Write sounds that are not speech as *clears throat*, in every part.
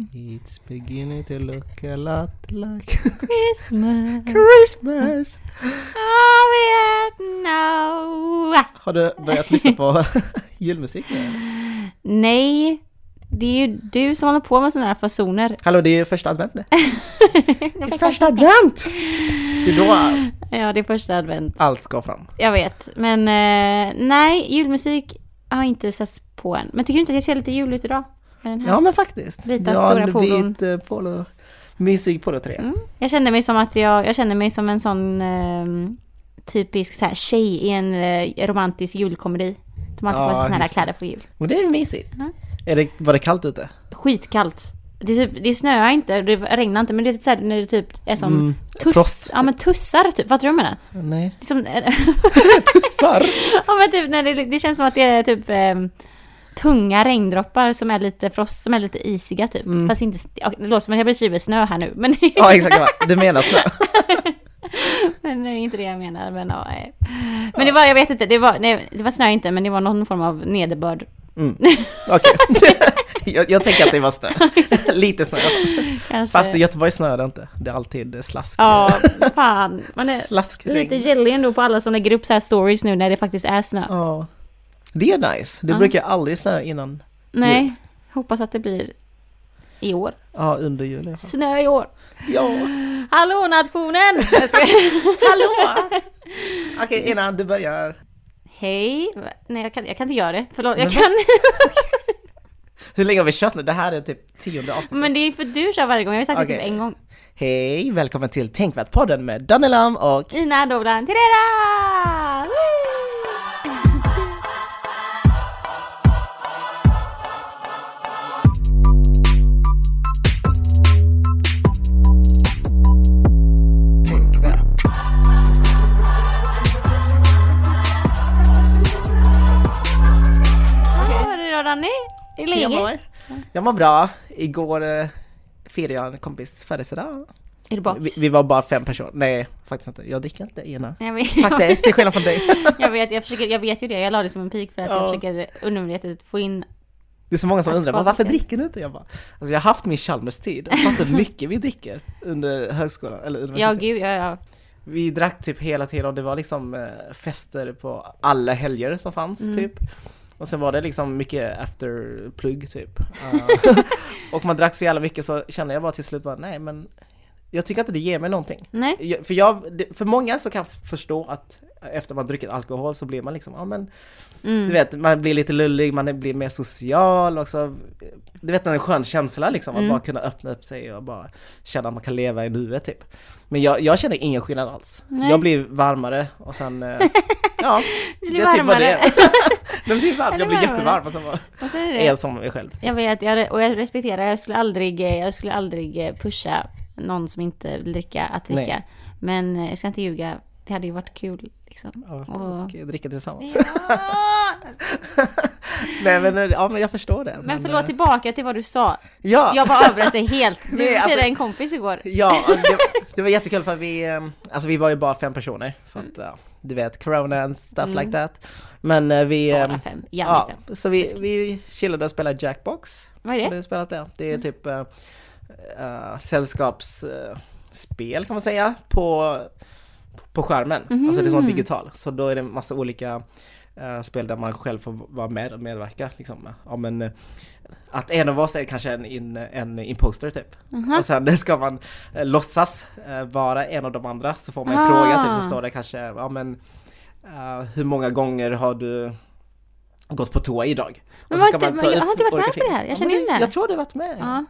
It's beginning to look a lot like Christmas. Christmas. Oh, we now. Har du börjat lyssna på *laughs* julmusik nu? Nej, det är ju du som håller på med sådana här fasoner. Hallå, det är ju första advent nu. *laughs* Det är första advent! Det är då Ja, det är första advent. allt ska fram. Jag vet, men eh, nej, julmusik har inte setts på än. Men tycker du inte att jag ser lite juligt idag? Med den här? Ja, men faktiskt. Vita har stora polon. vit eh, polo, mysig polotröja. Mm. Jag kände mig som att jag, jag kände mig som en sån eh, typisk så här, tjej i en eh, romantisk julkomedi. De har alltid Ja, på sig såna här kläder på jul. Men det är mysigt. Ja. Är det, var det kallt ute? Skitkallt. Det, är typ, det snöar inte, det regnar inte, men det är så här, när det typ är som Mm, tuss, frost. ja men tussar typ, vad tror du med det? Nej. Det Som, *laughs* Tussar! *laughs* ja men typ när det, det känns som att det är typ eh, tunga regndroppar som är lite frost, som är lite isiga typ. Mm. Fast inte, det låter som att jag beskriver snö här nu, men, Ja, exakt. Du menar snö? *laughs* men det är inte det jag menar. Men, ja, men det var, jag vet inte, det var, nej, det var snö inte, men det var någon form av nederbörd. Mm. Okej. *laughs* jag, jag tänker att det var snö. *laughs* Lite snö. Kanske. Fast i Göteborg snöar det inte. Det är alltid slask. Ja, fan. Man är lite jelly ändå på alla som lägger upp så här stories nu när det faktiskt är snö. Ja. Det är nice. Det Ja. brukar aldrig snö innan. Nej, hoppas att det blir i år. Ja, under jul fall. Snö i år. Ja. Hallå nationen! *laughs* Jag Hallå! Okej, innan du börjar. Hej! Nej jag kan, jag kan inte göra det. Förlåt, jag kan. *laughs* Hur länge har vi kört nu? Det här är typ tionde avsnittet. Men det är för du kör varje gång. Jag har sagt det Okej. typ en gång. Hej, välkommen till Tänkvärt-podden med Danne Lam och Ina Dovlan Tirera! Då Danny? Hur är jag läget? mår, jag mår bra. Igår eh, firade jag en kompis födelsedag. Är bakis? Vi, vi var bara fem personer. Nej, faktiskt inte. Jag dricker inte ena. Jag vet, Faktiskt, till skillnad från dig. *laughs* jag, vet, jag, försöker, jag vet ju det, jag la det som en pik för att jag Ja. försöker undermedvetet få in Det är så många som undrar, skapa varför fel." dricker du inte? Jag bara, alltså jag har haft min Chalmers-tid. Jag fattar hur mycket vi dricker under högskolan, eller Ja gud, ja, ja. Vi drack typ hela tiden och det var liksom eh, fester på alla helger som fanns Mm. typ. Och sen var det liksom mycket afterplugg typ. Uh, *laughs* och man drack så jävla mycket så kände jag bara till slut bara, nej men jag tycker inte det ger mig någonting. Nej. Jag- För, jag, för många så kan jag förstå att efter man druckit alkohol så blir man liksom, ja men Mm. du vet, man blir lite lullig, man blir mer social också. Du vet en skön känsla liksom, att Mm. bara kunna öppna upp sig och bara känna att man kan leva i nuet typ. Men jag, jag känner ingen skillnad alls. Nej. Jag blir varmare och sen, eh, *laughs* ja, blir det är typ vad det varmare. är. *laughs* Nej, men det är sant, Ja, jag blir är jättevarm och sen bara, Och är är det. jag som mig själv. Jag vet, jag, och jag respekterar, jag skulle aldrig, jag skulle aldrig pusha någon som inte vill dricka att dricka. Nej. Men eh, jag ska inte ljuga, det hade ju varit kul liksom. Ja, Och- och dricka tillsammans. Ja! *laughs* Nej men, eh, ja men jag förstår det. Men förlåt, eh, tillbaka till vad du sa. Ja! Jag bara avbröt dig helt. *laughs* Du Nej, firade alltså- en kompis igår. Ja, *laughs* det, det var jättekul för vi, alltså vi var ju bara fem personer för att, ja, du vet, corona and stuff Mm. like that. Men vi, Bara fem, Janne ja, fem. så vi, vi chillade och spelade Jackbox. Vad är Har det? du spelat det? Det är typ uh, sällskapsspel kan man säga på, på skärmen. Alltså det är sånt digital. Så då är det en massa olika eh, spel där man själv får vara med och medverka. Liksom. Ja, men, eh, att en av oss är kanske en, in, en imposter typ. Mhm. Och sen *laughs* ska man eh, låtsas eh, vara en av de andra. Så får man en Ah. fråga typ så står det kanske, ja men eh, hur många gånger har du gått på toa idag? Och Men så var ska inte- man ta jag har inte varit med på det här. Jag Ja, känner men in det. Jag tror du har varit med. Ja.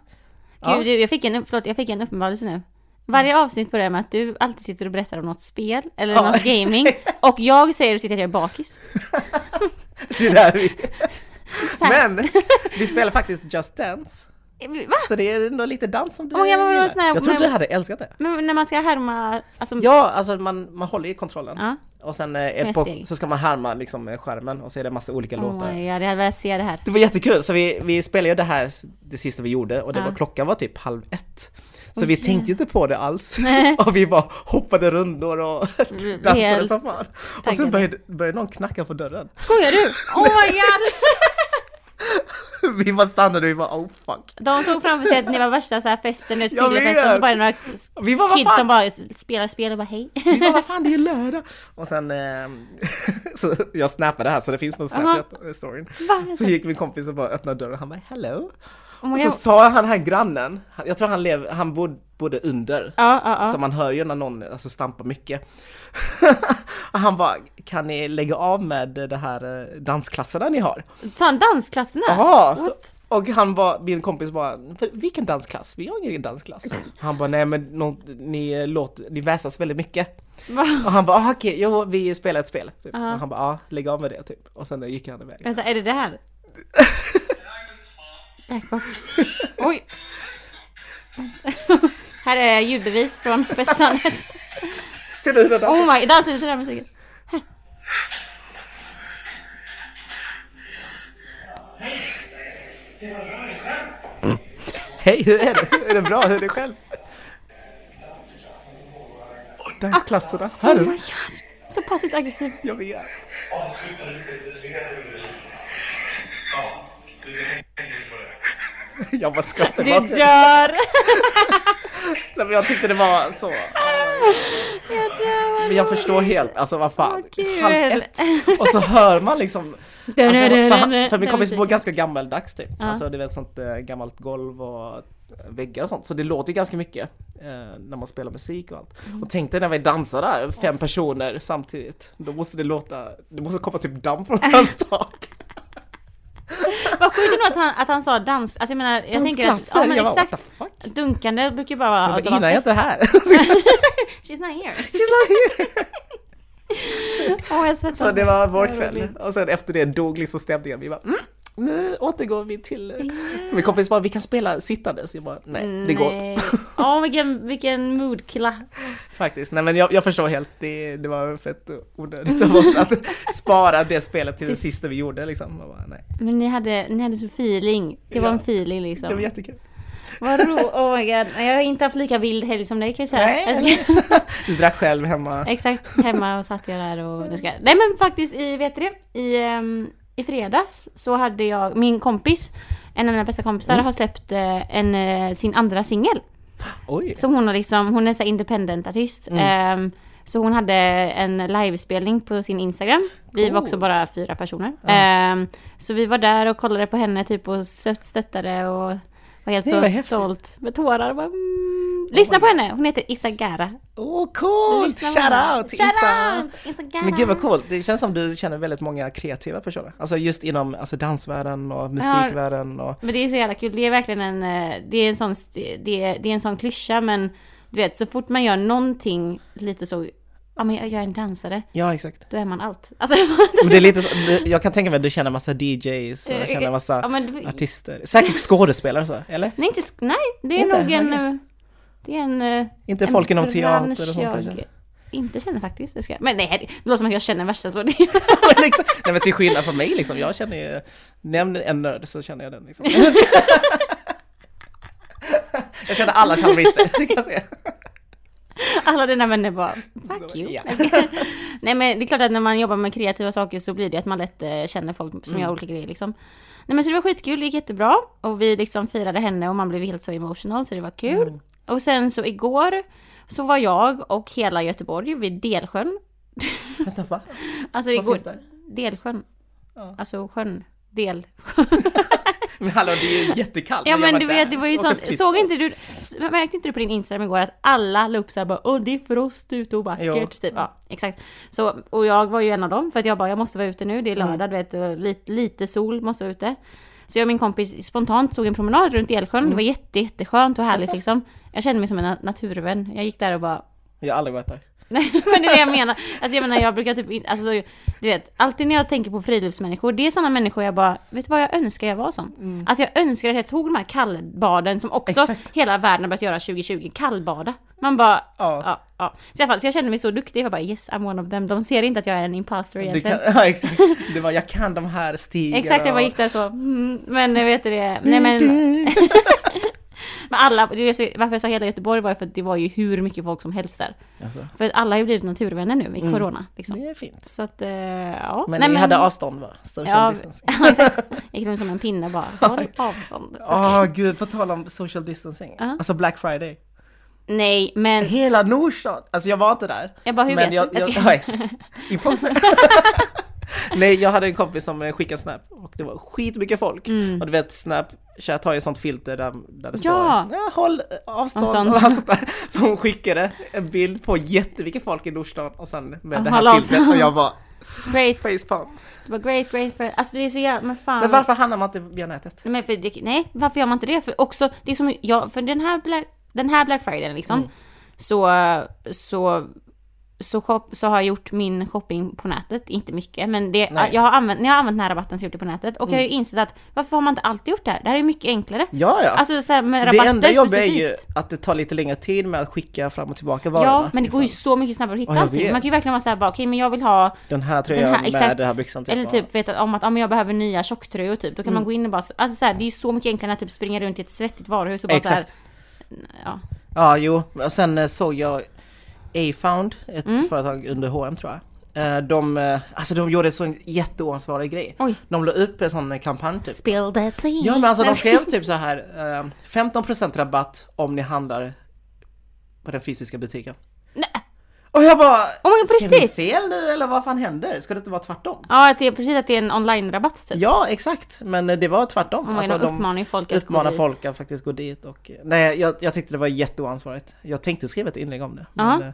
Ja. Gud, du, jag fick en, förlåt, jag fick en uppenbarelse nu. Varje avsnitt börjar med att du alltid sitter och berättar om något spel eller Ja, något gaming. Och jag säger och sitter att jag är bakis. *laughs* Det är där vi... *laughs* Men vi spelar faktiskt Just Dance. Va? Så det är ändå lite dans som du Oh, ja, Jag tror du hade älskat det. Men när man ska härma, alltså... Ja, alltså man, man håller i kontrollen. Ja. Och sen eh, på, så ska man härma liksom skärmen och så är det massa olika Oh låtar. god, jag hade velat se det här. Det var jättekul, så vi, vi spelade ju det här det sista vi gjorde och det Ja. var, klockan var typ halv ett. Så Oj, vi tänkte inte på det alls. *laughs* *laughs* Och vi bara hoppade rundor och *laughs* dansade som fan. Och sen började, började någon knacka på dörren. Skojar du? Oh my god! *laughs* vi bara stannade och vi bara oh fuck. De såg framför sig att ni var värsta så här festen, ut fyllefesten, vet. så bara några Vi bara kids som bara spelar spel och bara hej. vi bara vad fan det är ju *laughs* lördag. Och sen, ehm, *laughs* så jag snappade det här så det finns på Snapchat-storyn. Så gick min kompis och bara öppnade dörren han bara hello. Oh Och så God. sa han här grannen, jag tror han lev, han bod, bodde under. Ja, ja, ja. Så man hör ju när någon alltså, stampar mycket. *laughs* han bara, kan ni lägga av med det här eh, dansklasserna ni har? Sa han dansklasserna? What? Och han bara, min kompis bara, "För vilken dansklass? Vi har ingen dansklass. Han bara, nej men nå- ni, låter, ni väsas väldigt mycket. Va? Och han bara, ah, okej, jo vi spelar ett spel. Typ. Ja. Och han bara, ja lägg av med det typ. Och sen gick han iväg. Vänta, är det det här? *laughs* Jackbox. Oj! här är ljudbevis från festandet. Ser du hur det Oh my, dansa lite där musiken. Hej, hur är det? Är det bra? Hur är det själv? Dansklasserna, hör Oh my du? god! Så passivt aggressiv. Jag vet. Avsluta lite, det det. Jag bara skrattar Du dör! *laughs* Nej, men jag tyckte det var så. Jag dör! Men jag förstår helt, alltså vad fan. Halv ett. Och så hör man liksom. Alltså, för, för min kompis bor ganska gammaldags typ. Ja. Alltså du vet sånt eh, gammalt golv och väggar och sånt. Så det låter ganska mycket eh, när man spelar musik och allt. Mm. Och tänk dig när vi dansar där, fem personer samtidigt. Då måste det låta, det måste komma typ damm från hans *laughs* tak. Vad sjukt ändå att han, att han sa dans, alltså jag menar, jag tänker att, ja men jag bara, exakt, fuck? dunkande brukar ju bara vara... Det var innan jag inte här. *laughs* She's not here. She's not here. *laughs* Åh jag svettas. Så det var vår kväll. Och sen efter det dog liksom stämningen. Vi bara, mm, nu återgår vi till... Min kompis bara, vi kan spela sittandes. Jag bara, nej, det går inte. Nej. Åh vilken, vilken moodkilla. Faktiskt. Nej men jag, jag förstår helt, det, det var fett onödigt av oss att *laughs* spara det spelet till det sista vi gjorde liksom. Bara, nej. Men ni hade, ni hade så feeling. Det var Ja. en feeling liksom. Det var jättekul. Vad roligt. Oh my god. Jag har inte haft lika vild helg som dig kan jag säga. Nej. Jag ska- *laughs* Du drack själv hemma. Exakt, hemma och satt jag där och. Nej men faktiskt i, vet du det? I, ehm, I fredags så hade jag, min kompis, en av mina bästa kompisar Mm. har släppt eh, en, eh, sin andra singel. Som hon har liksom, hon är så independent artist. Mm. Ehm, så hon hade en livespelning på sin Instagram. Vi var också bara fyra personer. Ja. Ehm, så vi var där och kollade på henne typ och stött, stöttade och var helt Det så var häftigt. stolt med tårar. Bara, mm. Lyssna på henne, hon heter Isagara. Åh coolt! Lyssna på Shout henne. out till Shout Issa! out! Isagara. Men gud vad coolt, det känns som du känner väldigt många kreativa personer. Alltså just inom alltså, dansvärlden och musikvärlden och... Men det är så jävla kul, det är verkligen en, eh, det är en sån, det är, det är en sån klyscha men du vet så fort man gör någonting lite så, ja men jag, jag är en dansare, Ja exakt. då är man allt. *laughs* Alltså, Men det är lite så, jag kan tänka mig att du känner massa DJs och känner massa ja, men, artister. Säkert skådespelare så, eller? nej, inte, nej, det är Inte? nog en, det är en, eh, Inte en folk inom teater och sånt kanske? inte känner faktiskt. Det ska, men nej, det låter som att jag känner värsta så. *laughs* Det, liksom, nej men till skillnad från mig liksom, jag känner ju, nämn en nörd så känner jag den liksom. *laughs* Jag känner alla chalmerister, det kan jag säga. alla dina vänner bara, fuck you. *laughs* Nej men det är klart att när man jobbar med kreativa saker så blir det att man lätt eh, känner folk som Mm. gör olika grejer liksom. Nej men så det var skitkul, det gick jättebra. Och vi liksom firade henne och man blev helt så emotional så det var kul. Mm. Och sen så igår så var jag och hela Göteborg vid Delsjön. Vänta va? *laughs* Alltså Vad finns där? Delsjön. Ja. Alltså sjön. Del. *laughs* Men hallå det är ju jättekallt. Ja men du där. vet, det var ju sånt. Såg inte du, märkte inte du på din Instagram igår att alla la upp såhär bara Åh det är frost ute och vackert. Jo. Typ. Ja, exakt. Så, och jag var ju en av dem för att jag bara, jag måste vara ute nu, det är lördag, Mm. du vet, lite, lite sol, måste vara ute. Så jag och min kompis spontant tog en promenad runt Elsjön, Mm. det var jätte, jätteskönt och härligt Jaså? liksom. Jag kände mig som en na- naturvän. Jag gick där och bara Jag har aldrig varit där. *laughs* Nej men det är det jag menar. Alltså jag menar jag brukar typ in, alltså du vet, alltid när jag tänker på friluftsmänniskor, det är sådana människor jag bara, vet du vad jag önskar jag var som? Alltså jag önskar att jag tog de här kallbaden som också Mm. Exakt. hela världen har börjat göra 2020, kallbada. Man bara, Ja. ja, ja. Så, i alla fall, så jag kände mig så duktig, jag bara yes I'm one of them. De ser inte att jag är en imposter Du egentligen. kan, *laughs* ja exakt. Det var, jag kan de här stigarna. Exakt, jag bara gick där så, mm, men vet det, nej men *laughs* Men alla, varför jag sa hela Göteborg var för att det var ju hur mycket folk som helst där. Alltså, För alla har ju blivit naturvänner nu i Mm. corona. Liksom. det är fint. Så att, eh, ja. Men Nej, ni hade avstånd va? Social Ja, distancing. *laughs* exakt. Gick runt som en pinne bara. *laughs* Håll avstånd. Åh gud, på tal om social distancing. Ja. Alltså Black Friday. Nej, men Hela Nordstan. Alltså jag var inte där. jag bara, hur men vet jag, du? jag, Jag ja, exakt. Impulser. *laughs* *laughs* Nej, jag hade en kompis som skickade snap och det var skitmycket folk. Mm. Och du vet, Snapchat har ju sånt filter där, där det Ja. står ja, håll avstånd Avstånd. och allt sånt där. Så hon skickade en bild på jättemycket folk i Nordstan och sen med det Håll här filtret och jag bara Great, facepalm. det var great, great. För, alltså det är så jävla, men fan. Men varför handlar man inte via nätet? Nej, men för det, nej, varför gör man inte det? För också, det är som, ja, för den här Black, den här Black Friday liksom, Mm. så, så, så, shop, så har jag gjort min shopping på nätet, inte mycket, men det, Nej. jag har använt, när jag har använt den här rabatten så har jag gjort det på nätet, och jag har ju insett att varför har man inte alltid gjort det här? Det här är mycket enklare. Ja, ja. Alltså så här, med det rabatter enda jobbiga är ju att det tar lite längre tid med att skicka fram och tillbaka varorna. Ja, men det går ju ifall så mycket snabbare att hitta Ja, jag allting. Man kan ju verkligen vara såhär bara, okej men jag vill ha Den här den tröjan här, med exakt. den här byxan typ. Eller ja. typ vet att, om att om jag behöver nya tjocktröjor typ, då kan Mm. man gå in och bara, alltså så här, det är ju så mycket enklare än att typ springa runt i ett svettigt varuhus och bara Exakt. så här, ja. Ja, jo. Och sen eh, såg jag A-Found, ett Mm. företag under H&M tror jag. Eh, De, eh, alltså de gjorde så en jätteoansvarig grej. Oj. De la upp en sån kampanj typ. Spill the tea. Ja men alltså de skrev typ så här eh, 15% rabatt om ni handlar på den fysiska butiken. Och jag bara, Oh God, skrev riktigt? fel nu eller vad fan händer? Ska det inte vara tvärtom? Ja, att det är precis att det är en online-rabatt typ. Ja exakt, men eh, det var tvärtom. Oh my God, Alltså, de uppmanar folk att gå uppmanar dit. folk att faktiskt gå dit och nej jag, jag tyckte det var jätteoansvarigt. Jag tänkte skriva ett inlägg om det. Men Ja. eh,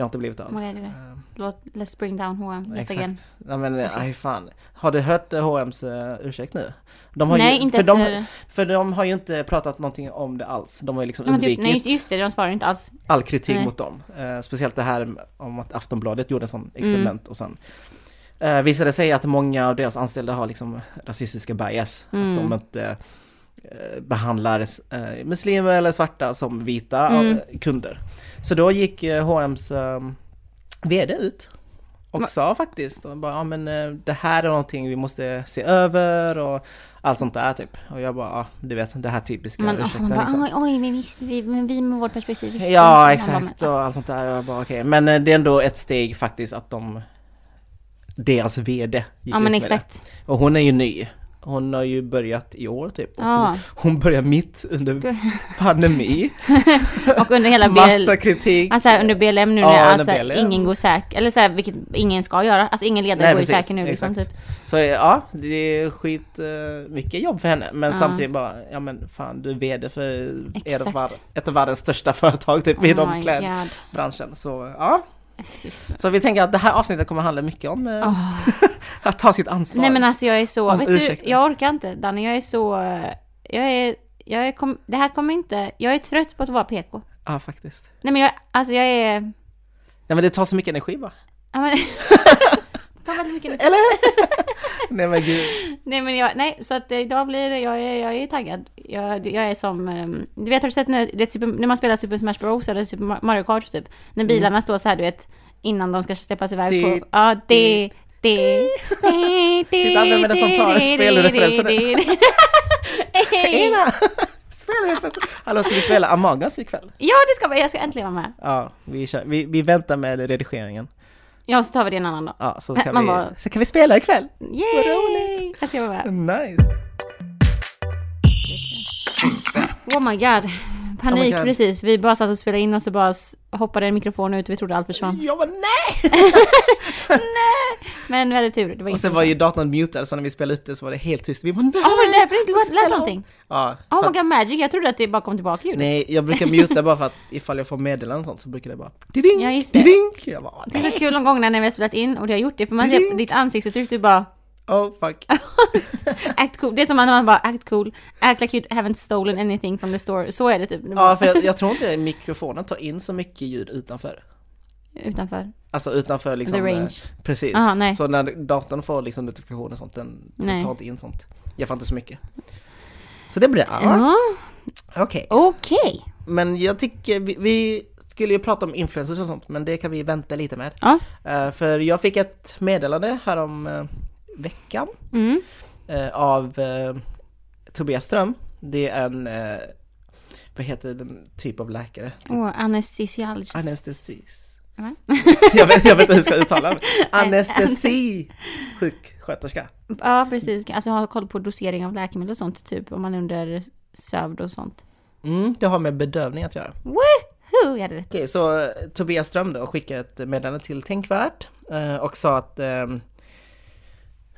det har inte blivit av. Oh my God, Eh, Låt, let's bring down H&M yet again. Exakt. Ja, men eh, aj fan. Har du hört eh, H&M's uh, ursäkt nu? De har Nej, ju, inte för, efter... de, för de har ju inte pratat någonting om det alls. De har ju liksom de har typ, undvikit nej just, just det, de svarar inte alls. all kritik Nej. mot dem. Eh, speciellt det här om att Aftonbladet gjorde en sån experiment och sen uh, visade sig att många av deras anställda har liksom rasistiska bias. Mm. Att de inte eh, behandlar eh, muslimer eller svarta som vita Mm. eh, kunder. Så då gick uh, H&M's ehm, VD ut och Va- sa faktiskt och bara, ja men eh, det här är någonting vi måste se över och allt sånt där typ. Och jag bara, ja du vet det här typiska Man, ursäkten man bara, liksom. oj, oj, men visst, vi, men vi med vårt perspektiv visste. Ja exakt men- och allt sånt där. Och jag bara, okej. Men eh, det är ändå ett steg faktiskt att de Deras VD gick Ja men ut med exakt. det. Och hon är ju ny. Hon har ju börjat i år typ. Ja. Hon börjar mitt under pandemi. *laughs* Och under hela BL... Massa kritik. Alltså under BLM nu när alltså, BLM. ingen går säker, eller så här, vilket ingen ska göra. Alltså ingen ledare Nej, går precis, säker nu liksom exakt. typ. Så ja, det är skit eh, mycket jobb för henne. Men Ja. samtidigt bara, ja men fan du är VD för ett av, var, ett av världens största företag typ Oh inom klädbranschen. Så ja. Så vi tänker att det här avsnittet kommer handla mycket om Åh. *laughs* att ta sitt ansvar. Nej men alltså jag är så, Om vet du, jag orkar inte Danny, jag är så, eh, jag är, jag är, kom, det här kommer inte, jag är trött på att vara PK. Ja, faktiskt. Nej men jag, alltså jag är, Nej men det tar så mycket energi bara. ja men, *laughs* det tar väldigt mycket Eller? *laughs* Nej men gud. Nej men jag, nej så att idag blir det, jag är, jag är taggad. Jag, jag är som, ehm, du vet har du sett när, det när man spelar Super Smash Bros eller Super Mario Kart typ? När bilarna står så här du vet, innan de ska släppas iväg Di- på, ja det, det, det, Titta, vem är det *laughs* som tar spelreferenser nu? *laughs* Ena! Spelar du för... Hallå ska vi spela Among us ikväll? Ja det ska vara, jag ska äntligen vara med. Ja, vi, kör. Vi, vi väntar med redigeringen. Ja så tar vi det en annan dag. Ja, så, ska Man vi, bara- så kan vi spela ikväll. Yay! Jag ska vara med. Nice. Oh my god. Panik Oh my God. precis. Vi bara satt och spelade in och så bara hoppade en mikrofon ut och vi trodde allt försvann. Jag var *laughs* nej! Men vi hade tur. Det var Och sen var ju datorn mutad så när vi spelade upp det så var det helt tyst. Vi var nej! Ja, var det därför det lät- lät någonting? Ja, Oh för my god magic, jag trodde att det bara kom tillbaka ljud. Nej, jag brukar muta bara för att ifall jag får meddelanden och sånt så brukar det bara diding, Ja, just det. diding. Jag bara Det är nej, så kul de gångerna när vi har spelat in och det har gjort det, för man ser ditt ansiktsuttryck, du bara oh fuck. *laughs* act cool. Det är som när man bara act cool, act like you haven't stolen anything from the store. Så är det typ. Ja, för jag, jag tror inte mikrofonen tar in så mycket ljud utanför. Utanför. Alltså utanför liksom... The range. eh, Precis. Aha, nej. Så när datorn får liksom notifikationer och sånt, den, den tar inte in sånt. Jag får inte så mycket. Så det blir bra. Ja, Okej. okej. Men jag tycker vi, vi skulle ju prata om influencers och sånt, men det kan vi vänta lite med. Ja. Eh, för jag fick ett meddelande här om uh, veckan Mm. eh, av eh, Tobias Ström. Det är en eh, vad heter den typ av läkare? Åh, anestesiologist. Anestesis. *laughs* Jag, vet, jag vet inte hur jag ska uttala det. *laughs* Anestesi. *laughs* Sjuksköterska. Ja, precis. Alltså ha koll på dosering av läkemedel och sånt, typ om man under sövd och sånt. Mm, det har med bedövning att göra. Woohoo! Jag hade rätt. Okej, så Tobias Ström då skickade ett meddelande till Tänkvärt och sa att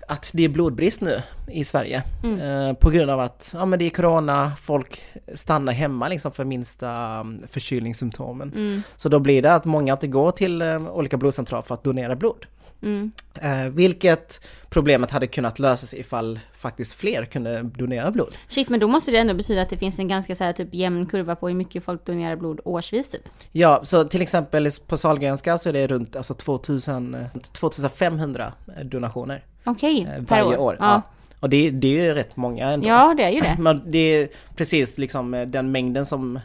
att det är blodbrist nu i Sverige eh, på grund av att ja, men det är corona, folk stannar hemma liksom för minsta um, förkylningssymptomen. Mm, Så då blir det att många inte går till eh, olika blodcentraler för att donera blod. mm. Eh, vilket problemet hade kunnat lösas ifall faktiskt fler kunde donera blod. Shit, men då måste det ändå betyda att det finns en ganska så här typ jämn kurva på hur mycket folk donerar blod årsvis typ. Ja, så till exempel på Sahlgrenska så är det runt alltså 2000, eh, 2500 donationer Okej, okay, per år. år. Ja. Och det, det är ju rätt många ändå. Ja, det är ju det. *clears throat* Men det är precis liksom eh, den mängden som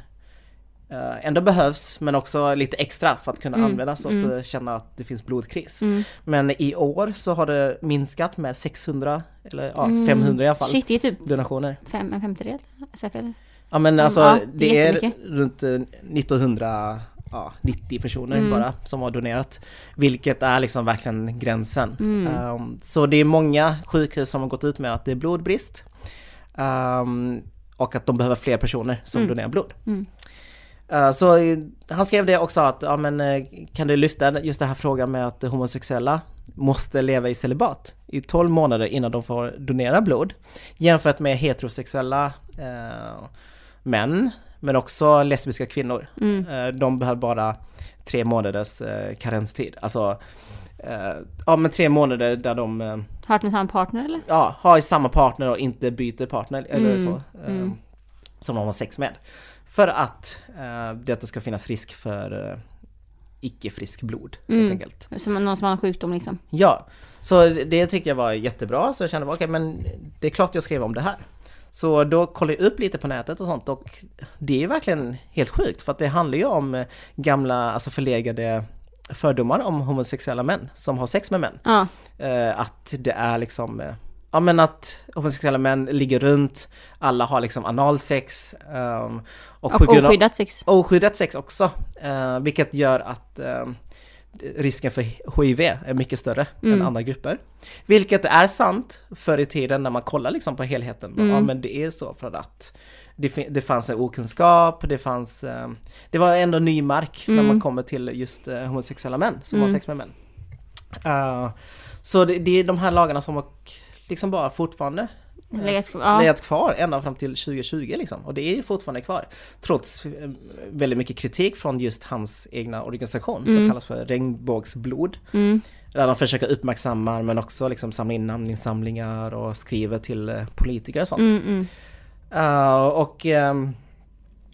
eh, ändå behövs men också lite extra för att kunna mm. använda så att mm. känna att det finns blodkris. Mm. Men i år så har det minskat med 600 eller ja, mm. 500 i alla fall. Shit, det är typ donationer. Fem, en femtedel? Ja men alltså ja, det, är, det är runt 1900 ja, 90 personer mm. bara som har donerat. Vilket är liksom verkligen gränsen. Mm. Um, så det är många sjukhus som har gått ut med att det är blodbrist. Um, och att de behöver fler personer som mm. donerar blod. Uh, så han skrev det också att, ja men eh, kan du lyfta just den här frågan med att homosexuella måste leva i celibat i 12 månader innan de får donera blod. Jämfört med heterosexuella uh, män men också lesbiska kvinnor. Mm. Eh, de behöver bara tre månaders eh, karenstid. Alltså, eh, ja men tre månader där de Har varit med samma partner eller? ja, har samma partner och inte byter partner eller Mm, så. Mm. Som de har sex med. För att det ska finnas risk för eh, icke-frisk blod Mm. helt enkelt. Som någon som har en sjukdom liksom. Ja, så det tyckte jag var jättebra så jag kände okej men det är klart jag skrev om det här. Så då kollade jag upp lite på nätet och sånt och det är verkligen helt sjukt för att det handlar ju om eh, gamla, alltså förlegade fördomar om homosexuella män som har sex med män. Ja, Eh, att det är liksom, eh, ja men att homosexuella män ligger runt, alla har liksom analsex ehm, och, och oskyddat sex. oskyddat sex också, vilket gör att ehm, risken för HIV är mycket större Mm. än andra grupper. Vilket är sant förr i tiden när man kollar liksom på helheten. Mm. Ja men det är så för att det, det fanns en okunskap, det fanns, eh, det var ändå ny mark när Mm. man kommer till just eh, homosexuella män som har Mm. sex med män. Eh, så det, det är de här lagarna som har liksom bara fortfarande Legat- Ja. legat kvar ända fram till 2020 liksom. Och det är ju fortfarande kvar. Trots eh, väldigt mycket kritik från just hans egna organisation som Mm. kallas för Regnbågsblod. Mm. Där de försöker uppmärksamma men också liksom samla in namninsamlingar och skriver till eh, politiker och sånt. Mm. Eh, och ehm,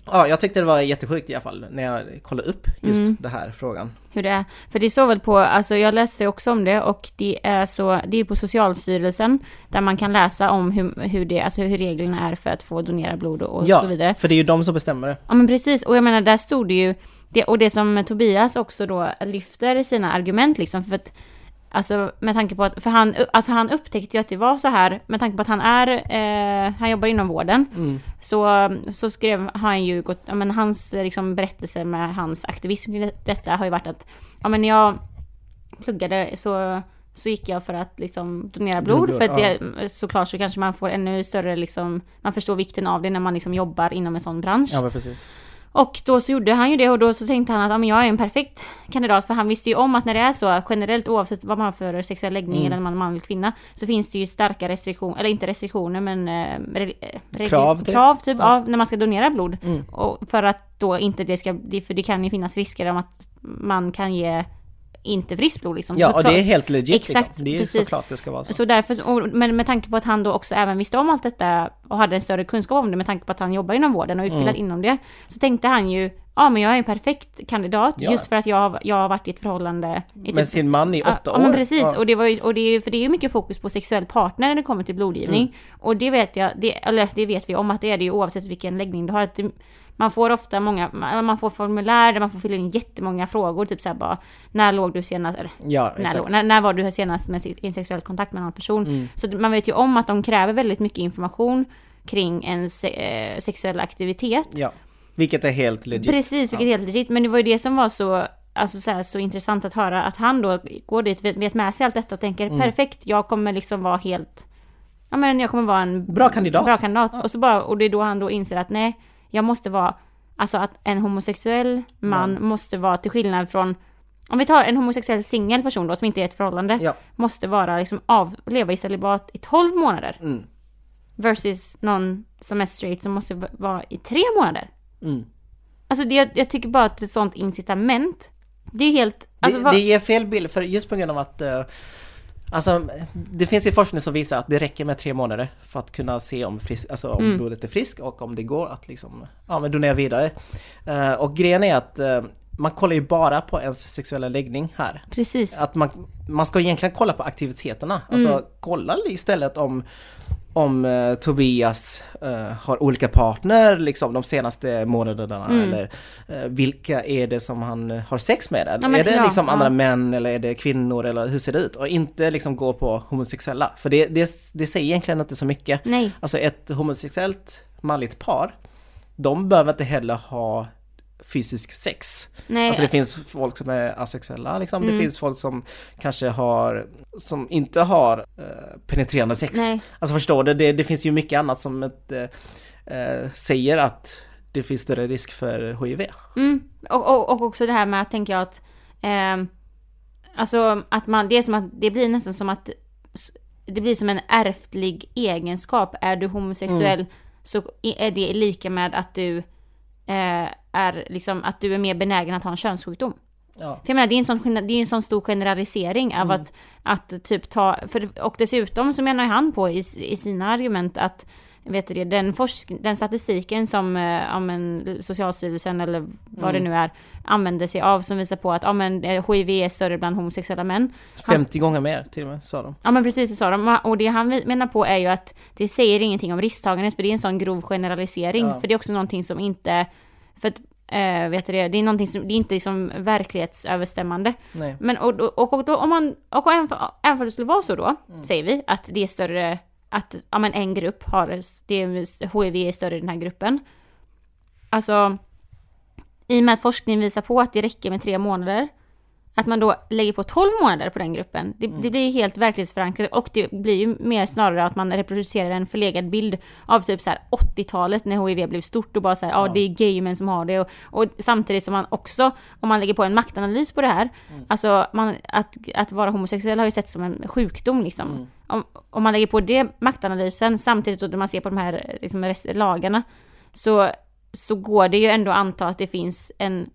ja, jag tyckte det var jättesjukt i alla fall när jag kollade upp just Mm. den här frågan. Hur det är. För det står väl på, alltså jag läste också om det och det är så, det är på Socialstyrelsen där man kan läsa om hur, hur det, alltså hur reglerna är för att få donera blod och, ja, så vidare. för det är ju de som bestämmer det. Ja men precis, och jag menar där stod det ju, det, och det som Tobias också då lyfter i sina argument liksom, för att Alltså med tanke på att, för han, alltså han upptäckte ju att det var så här, med tanke på att han är, eh, han jobbar inom vården, Mm. så, så skrev han ju, gått, ja men hans liksom berättelse med hans aktivism i detta har ju varit att, ja men när jag pluggade så, så gick jag för att liksom donera blod, Blod, för att ja. det, såklart så kanske man får ännu större liksom, man förstår vikten av det när man liksom jobbar inom en sån bransch. Ja precis. Och då så gjorde han ju det och då så tänkte han att ja, men jag är en perfekt kandidat för han visste ju om att när det är så generellt oavsett vad man har för sexuell läggning Mm. eller man man eller kvinna så finns det ju starka restriktioner, eller inte restriktioner men eh, re, eh, Krav, typ. krav typ Ja. ja. när man ska donera blod. Mm. Och för att då inte det ska, för det kan ju finnas risker om att man kan ge inte friskt blod liksom. Ja och Såklart. det är helt legit Exakt, liksom. Det är precis. såklart det ska vara så. Så därför, och- men med tanke på att han då också även visste om allt detta och hade en större kunskap om det med tanke på att han jobbar inom vården och utbildad Mm. inom det. Så tänkte han ju, ja men jag är en perfekt kandidat Ja. just för att jag, har- jag har varit i ett förhållande i Med sin man i Ja, åtta år. Ja men precis, Ja. och det var ju, och det är för det är ju mycket fokus på sexuell partner när det kommer till blodgivning. Mm. Och det vet jag, det, eller det vet vi om att det är det ju oavsett vilken läggning du har. Att det, man får ofta många, man får formulär där man får fylla in jättemånga frågor, typ såhär bara, när låg du senast, eller Ja, när, låg- när, när var du senast med en sexuell kontakt med en annan person? Mm. Så man vet ju om att de kräver väldigt mycket information kring en se, eh, sexuell aktivitet. Ja. Vilket är helt legit. Precis, vilket är helt legit. Men det var ju det som var så, alltså så, här, så intressant att höra att han då går dit, vet, vet med sig allt detta och tänker Mm. perfekt, jag kommer liksom vara helt, ja men jag kommer vara en Bra kandidat. Bra kandidat. Och så bara, och det är då han då inser att nej, jag måste vara, alltså att en homosexuell man måste vara till skillnad från, om vi tar en homosexuell singel person då som inte är ett förhållande, Ja. måste vara liksom av, leva i celibat i 12 månader. Mm. Versus någon som är straight som måste vara i tre månader. Mm. Alltså det, jag tycker bara att ett sånt incitament, det är helt, alltså det, vad, det ger fel bild, för just på grund av att eh, Alltså, det finns ju forskning som visar att det räcker med tre månader för att kunna se om, frisk, alltså, om Mm. blodet är friskt och om det går att liksom, ja, men donera vidare. Eh, och grejen är att eh, man kollar ju bara på ens sexuella läggning här. precis. Att man, man ska egentligen kolla på aktiviteterna. Alltså Mm. kolla istället om, om eh, Tobias eh, har olika partner liksom de senaste månaderna Mm. eller eh, vilka är det som han eh, har sex med? Ja, men är det ja, liksom andra ja. män eller är det kvinnor eller hur ser det ut? Och inte liksom gå på homosexuella. För det, det, det säger egentligen inte så mycket. Nej. Alltså ett homosexuellt manligt par, de behöver inte heller ha fysisk sex. Nej. Alltså det finns folk som är asexuella liksom. Mm. Det finns folk som kanske har, som inte har eh, penetrerande sex. Nej. Alltså förstår du, det, det finns ju mycket annat som ett, eh, säger att det finns större risk för HIV. Mm. Och, och, och också det här med att tänka att ehm, Alltså att man, det är som att det blir nästan som att det blir som en ärftlig egenskap. Är du homosexuell Mm. så är det lika med att du eh, är liksom att du är mer benägen att ha en könssjukdom. Ja. För jag menar, det är en sån, det är en sån stor generalisering av att, att typ ta, för, och dessutom så menar han på i, i sina argument att vet du det, den, forsk, den statistiken som eh, ja, men, Socialstyrelsen eller vad det nu är använder sig av som visar på att ja, men, eh, HIV är större bland homosexuella män. Han- 50 gånger mer till och med, sa de. Ja men precis, det sa de. Och det han menar på är ju att det säger ingenting om risktagandet för det är en sån grov generalisering. Ja. För det är också någonting som inte, för att, eh, vet du det, det är någonting som, det är inte liksom verklighetsöverstämmande. Nej. Men och, och, och, då, om man, och även för, även för det skulle vara så då, Mm. säger vi, att det är större, att ja, men en grupp har, det är, HIV är större i den här gruppen. Alltså, i och med att forskning visar på att det räcker med tre månader, att man då lägger på 12 månader på den gruppen, det, Mm. det blir helt verklighetsförankrat och det blir ju mer snarare att man reproducerar en förlegad bild av typ så här 80-talet när HIV blev stort och bara så här, ja det är gaymän som har det och, och samtidigt som man också, om man lägger på en maktanalys på det här, Mm. alltså man, att, att vara homosexuell har ju sett som en sjukdom liksom. Mm. Om, om man lägger på det maktanalysen samtidigt som man ser på de här liksom, lagarna så, så går det ju ändå att anta att det finns en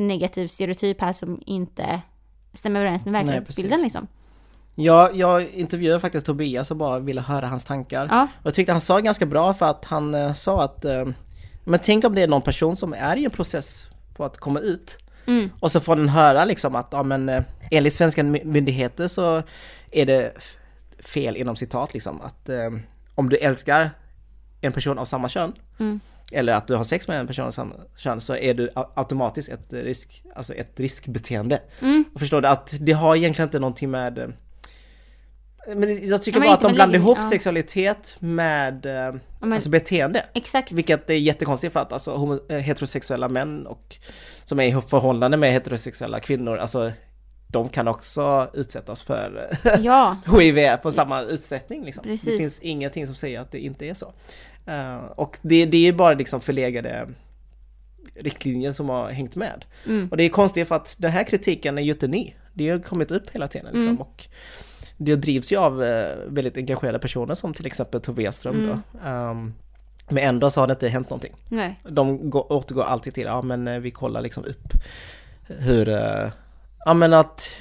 negativ stereotyp här som inte stämmer överens med verklighetsbilden precis. liksom. Jag, jag intervjuade faktiskt Tobias och bara ville höra hans tankar. Ja. Och jag tyckte han sa ganska bra för att han eh, sa att eh, Men tänk om det är någon person som är i en process på att komma ut Mm. Och så får den höra liksom att ja, men, eh, enligt svenska my- myndigheter så är det fel inom citat liksom att eh, om du älskar en person av samma kön Mm. Eller att du har sex med en person av samma kön så är du au- automatiskt ett risk, alltså ett riskbeteende. Mm. Och förstår du att det har egentligen inte någonting med eh, men jag tycker men bara att de blandar ihop ja. sexualitet med eh, men- alltså beteende. Exakt. Vilket är jättekonstigt för att alltså, eh, heterosexuella män och som är i förhållande med heterosexuella kvinnor, alltså de kan också utsättas för Ja, *laughs* HIV på samma utsträckning. Liksom. Det Precis. finns ingenting som säger att det inte är så. Eh, och det, det är bara liksom förlegade riktlinjer som har hängt med. Mm. Och det är konstigt för att den här kritiken är ju inte ny. Det har kommit upp hela tiden. Liksom, Mm. och det drivs ju av eh, väldigt engagerade personer som till exempel Tobias Ström. Då. Ehm, men ändå så har det inte hänt någonting. nej. De går, återgår alltid till, ja men eh, vi kollar liksom upp hur, ja men att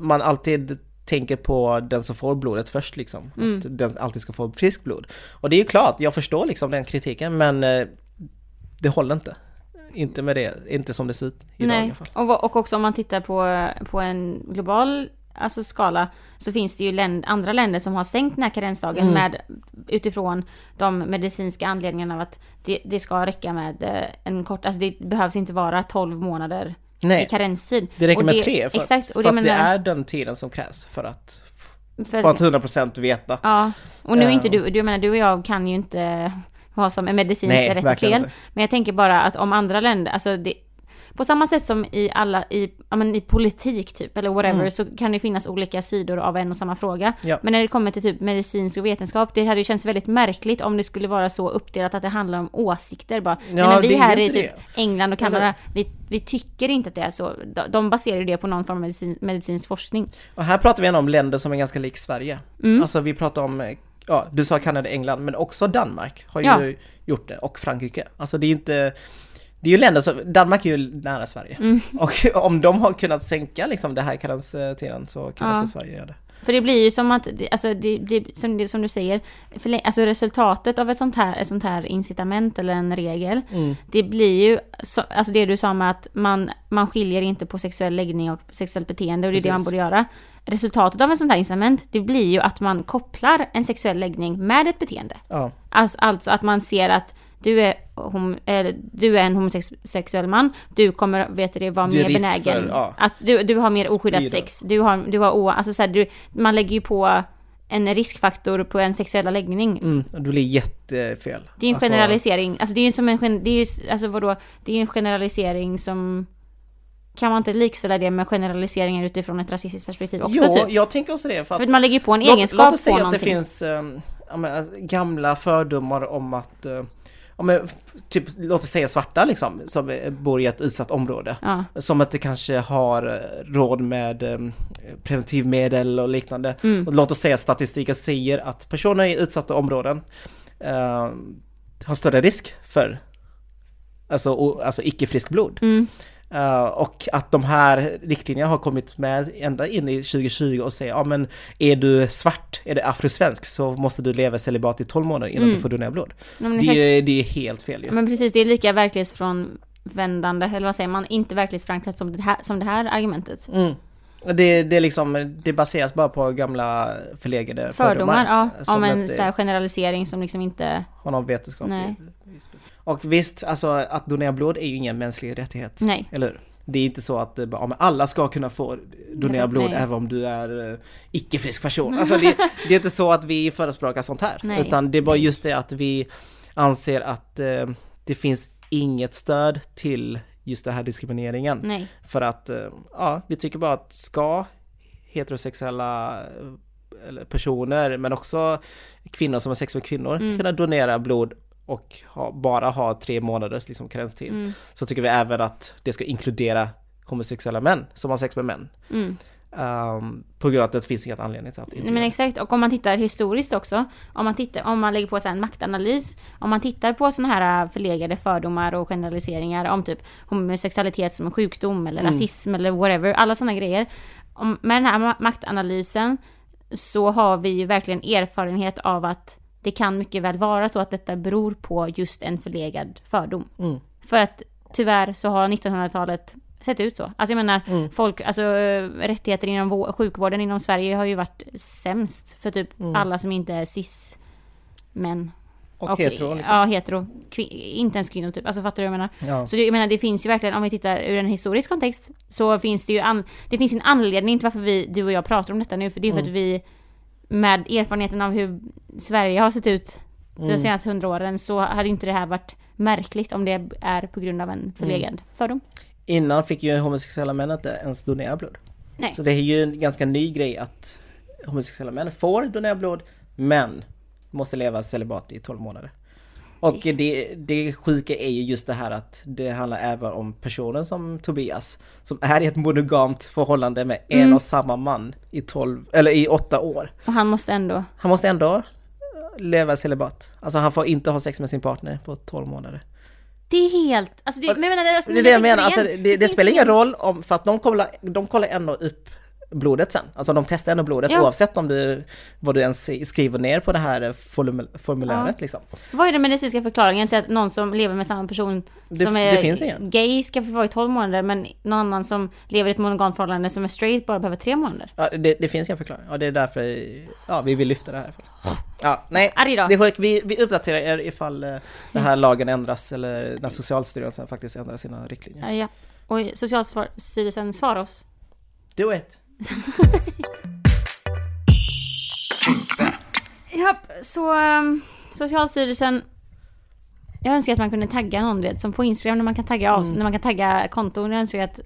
man alltid tänker på den som får blodet först liksom. Mm. Att den alltid ska få friskt blod. Och det är ju klart, jag förstår liksom den kritiken men eh, det håller inte. Inte med det, inte som det ser ut idag i Nej, alla fall. och, och också om man tittar på, på en global alltså skala så finns det ju länd, andra länder som har sänkt den här karensdagen Mm. med utifrån de medicinska anledningarna av att det, det ska räcka med eh, en kort, alltså det behövs inte vara 12 månader i Nej, karenstid. det räcker Och med tre för, exakt, och för det att det är den tiden som krävs för att, för, för att 100% veta. Ja, och nu är inte Eh. du, du menar du och jag kan ju inte vad som är medicinskt rätt och fel. inte. Men jag tänker bara att om andra länder, alltså det, på samma sätt som i alla, i, ja, men i politik typ, eller whatever, så kan det finnas olika sidor av en och samma fråga. Mm. Ja. Men när det kommer till typ medicinsk och vetenskap, det hade ju känts väldigt märkligt om det skulle vara så uppdelat att det handlar om åsikter bara. Nej, Ja, men vi här i typ England och Kanada, Eller- vi, vi tycker inte att det är så. De, de baserar ju det på någon form av medicin, medicinsk forskning. Och här pratar vi ändå om länder som är ganska lik Sverige. Mm. Alltså vi pratar om, eh, ja du sa Kanada, England, men också Danmark har ju Ja. gjort det och Frankrike. Alltså det är inte, det är ju länder som, Danmark är ju nära Sverige. Mm. Och *laughs* om de har kunnat sänka liksom det här karantänstiden så kan Ja. också Sverige göra det. För det blir ju som att, alltså det, det, som, det, som du säger, förlä- alltså resultatet av ett sånt här, ett sånt här incitament eller en regel, Mm. det blir ju, så, alltså det du sa med att man, man skiljer inte på sexuell läggning och sexuellt beteende och det är det man Precis. borde göra. Resultatet av en sån här incitament, det blir ju att man kopplar en sexuell läggning med ett beteende. Ja, Alltså, alltså att man ser att du är, hom, eller, du är en homosexuell man, du kommer vet du, det, vara Du mer benägen. för, ja. Att du, du har mer oskyddat sex. Du har, du har o, alltså så här, du, man lägger ju på en riskfaktor på en sexuella läggning. mm, det blir jättefel. Det är en Alltså, generalisering, alltså det är ju som en, det är ju, alltså vadå, det är en generalisering som kan man inte likställa det med generaliseringar utifrån ett rasistiskt perspektiv också Jo, typ? jag tänker också det. För att För att man lägger på en låt, egenskap låt oss på säga att det någonting. finns ja, men, alltså, gamla fördomar om att uh, ja, men, typ, låt oss säga svarta liksom, som eh, bor i ett utsatt område. Ja. Som inte kanske har eh, råd med um, preventivmedel och liknande. Mm. Och låt oss säga att statistiken säger att personer i utsatta områden eh, har större risk för alltså, o, alltså icke-frisk blod. Mm. Eh, och att de här riktlinjerna har kommit med ända in i 2020 och säger ja men är du svart, är du afrosvensk så måste du leva celibat i 12 månader innan Mm. du får donera blod. Ja, Det är, det är helt fel ju. Men precis, det är lika verklighetsfrånvändande, eller vad säger man, inte verklighetsförankrat som det här, som det här argumentet. Mm. Det, det, liksom, det baseras bara på gamla förlegade Fördomar, ja, som om en så generalisering som liksom inte, har någon vetenskaplig... Nej. Och visst, alltså att donera blod är ju ingen mänsklig rättighet. nej. Eller hur? Det är inte så att ja, men alla ska kunna få donera blod Nej. även om du är uh, icke-frisk person. *laughs* Alltså det, det är inte så att vi förespråkar sånt här. Nej. Utan det är bara just det att vi anser att eh, det finns inget stöd till just den här diskrimineringen. Nej. För att, eh, ja, vi tycker bara att ska heterosexuella eh, personer, men också kvinnor som har sex med kvinnor, Mm. kunna donera blod och ha, bara ha tre månaders liksom, karenstid. Mm. Så tycker vi även att det ska inkludera homosexuella män som har sex med män. Mm. Um, på grund av att det finns inget anledning till att inte Nej, men exakt, och om man tittar historiskt också, om man, tittar, om man lägger på så en maktanalys, om man tittar på sådana här äh, förlegade fördomar och generaliseringar om typ homosexualitet som en sjukdom eller Mm. rasism eller whatever, alla sådana grejer. Om, med den här ma- maktanalysen så har vi ju verkligen erfarenhet av att det kan mycket väl vara så att detta beror på just en förlegad fördom. Mm. För att tyvärr så har 1900-talet sett ut så. Alltså jag menar, Mm. folk, alltså rättigheter inom vå- sjukvården inom Sverige har ju varit sämst för typ Mm. alla som inte är cis män. Och, hetero liksom. Ja, hetero. Kvin- inte ens kvinnor typ. Alltså fattar du vad jag menar? Ja. Så det, jag menar, det finns ju verkligen, om vi tittar ur en historisk kontext, så finns det ju an, det finns en anledning till varför vi, du och jag pratar om detta nu, för det är för Mm. att vi med erfarenheten av hur Sverige har sett ut de Mm. senaste hundra åren så hade inte det här varit märkligt om det är på grund av en förlegad Mm. fördom. Innan fick ju homosexuella män inte ens donera blod. Nej. Så det är ju en ganska ny grej att homosexuella män får donera blod, men måste leva celibat i 12 månader. Och det, det sjuka är ju just det här att det handlar även om personer som Tobias, som är i ett monogamt förhållande med en Mm. och samma man i 12, eller i 8 år. Och han måste ändå, Han måste ändå leva celibat. Alltså han får inte ha sex med sin partner på 12 månader. Det är helt, alltså det, men, men, alltså, Det är det jag menar, alltså, det, det, finns spelar ingen roll om, för att de kollar, de kollar ändå upp blodet sen. Alltså de testar ändå blodet Ja. oavsett om du, vad du ens skriver ner på det här formul- formuläret liksom. Vad är den medicinska förklaringen till att någon som lever med samma person Det- som det är gay ska få vara i 12 månader men någon annan som lever i ett monogamt förhållande som är straight bara behöver 3 månader? Ja, det, det finns ingen förklaring. Och det är därför ja, vi vill lyfta det här. Ja, nej, Arg det är sjukt. Vi, vi uppdaterar er ifall eh, den här lagen ändras eller när Socialstyrelsen faktiskt ändrar sina riktlinjer. Ja, ja. Och Socialstyrelsen svarar oss. Do it! *laughs* Ja, så um, Socialstyrelsen Jag önskar att man kunde tagga någon, du vet, som på Instagram när man kan tagga av, Mm. när man kan tagga konton. Jag önskar att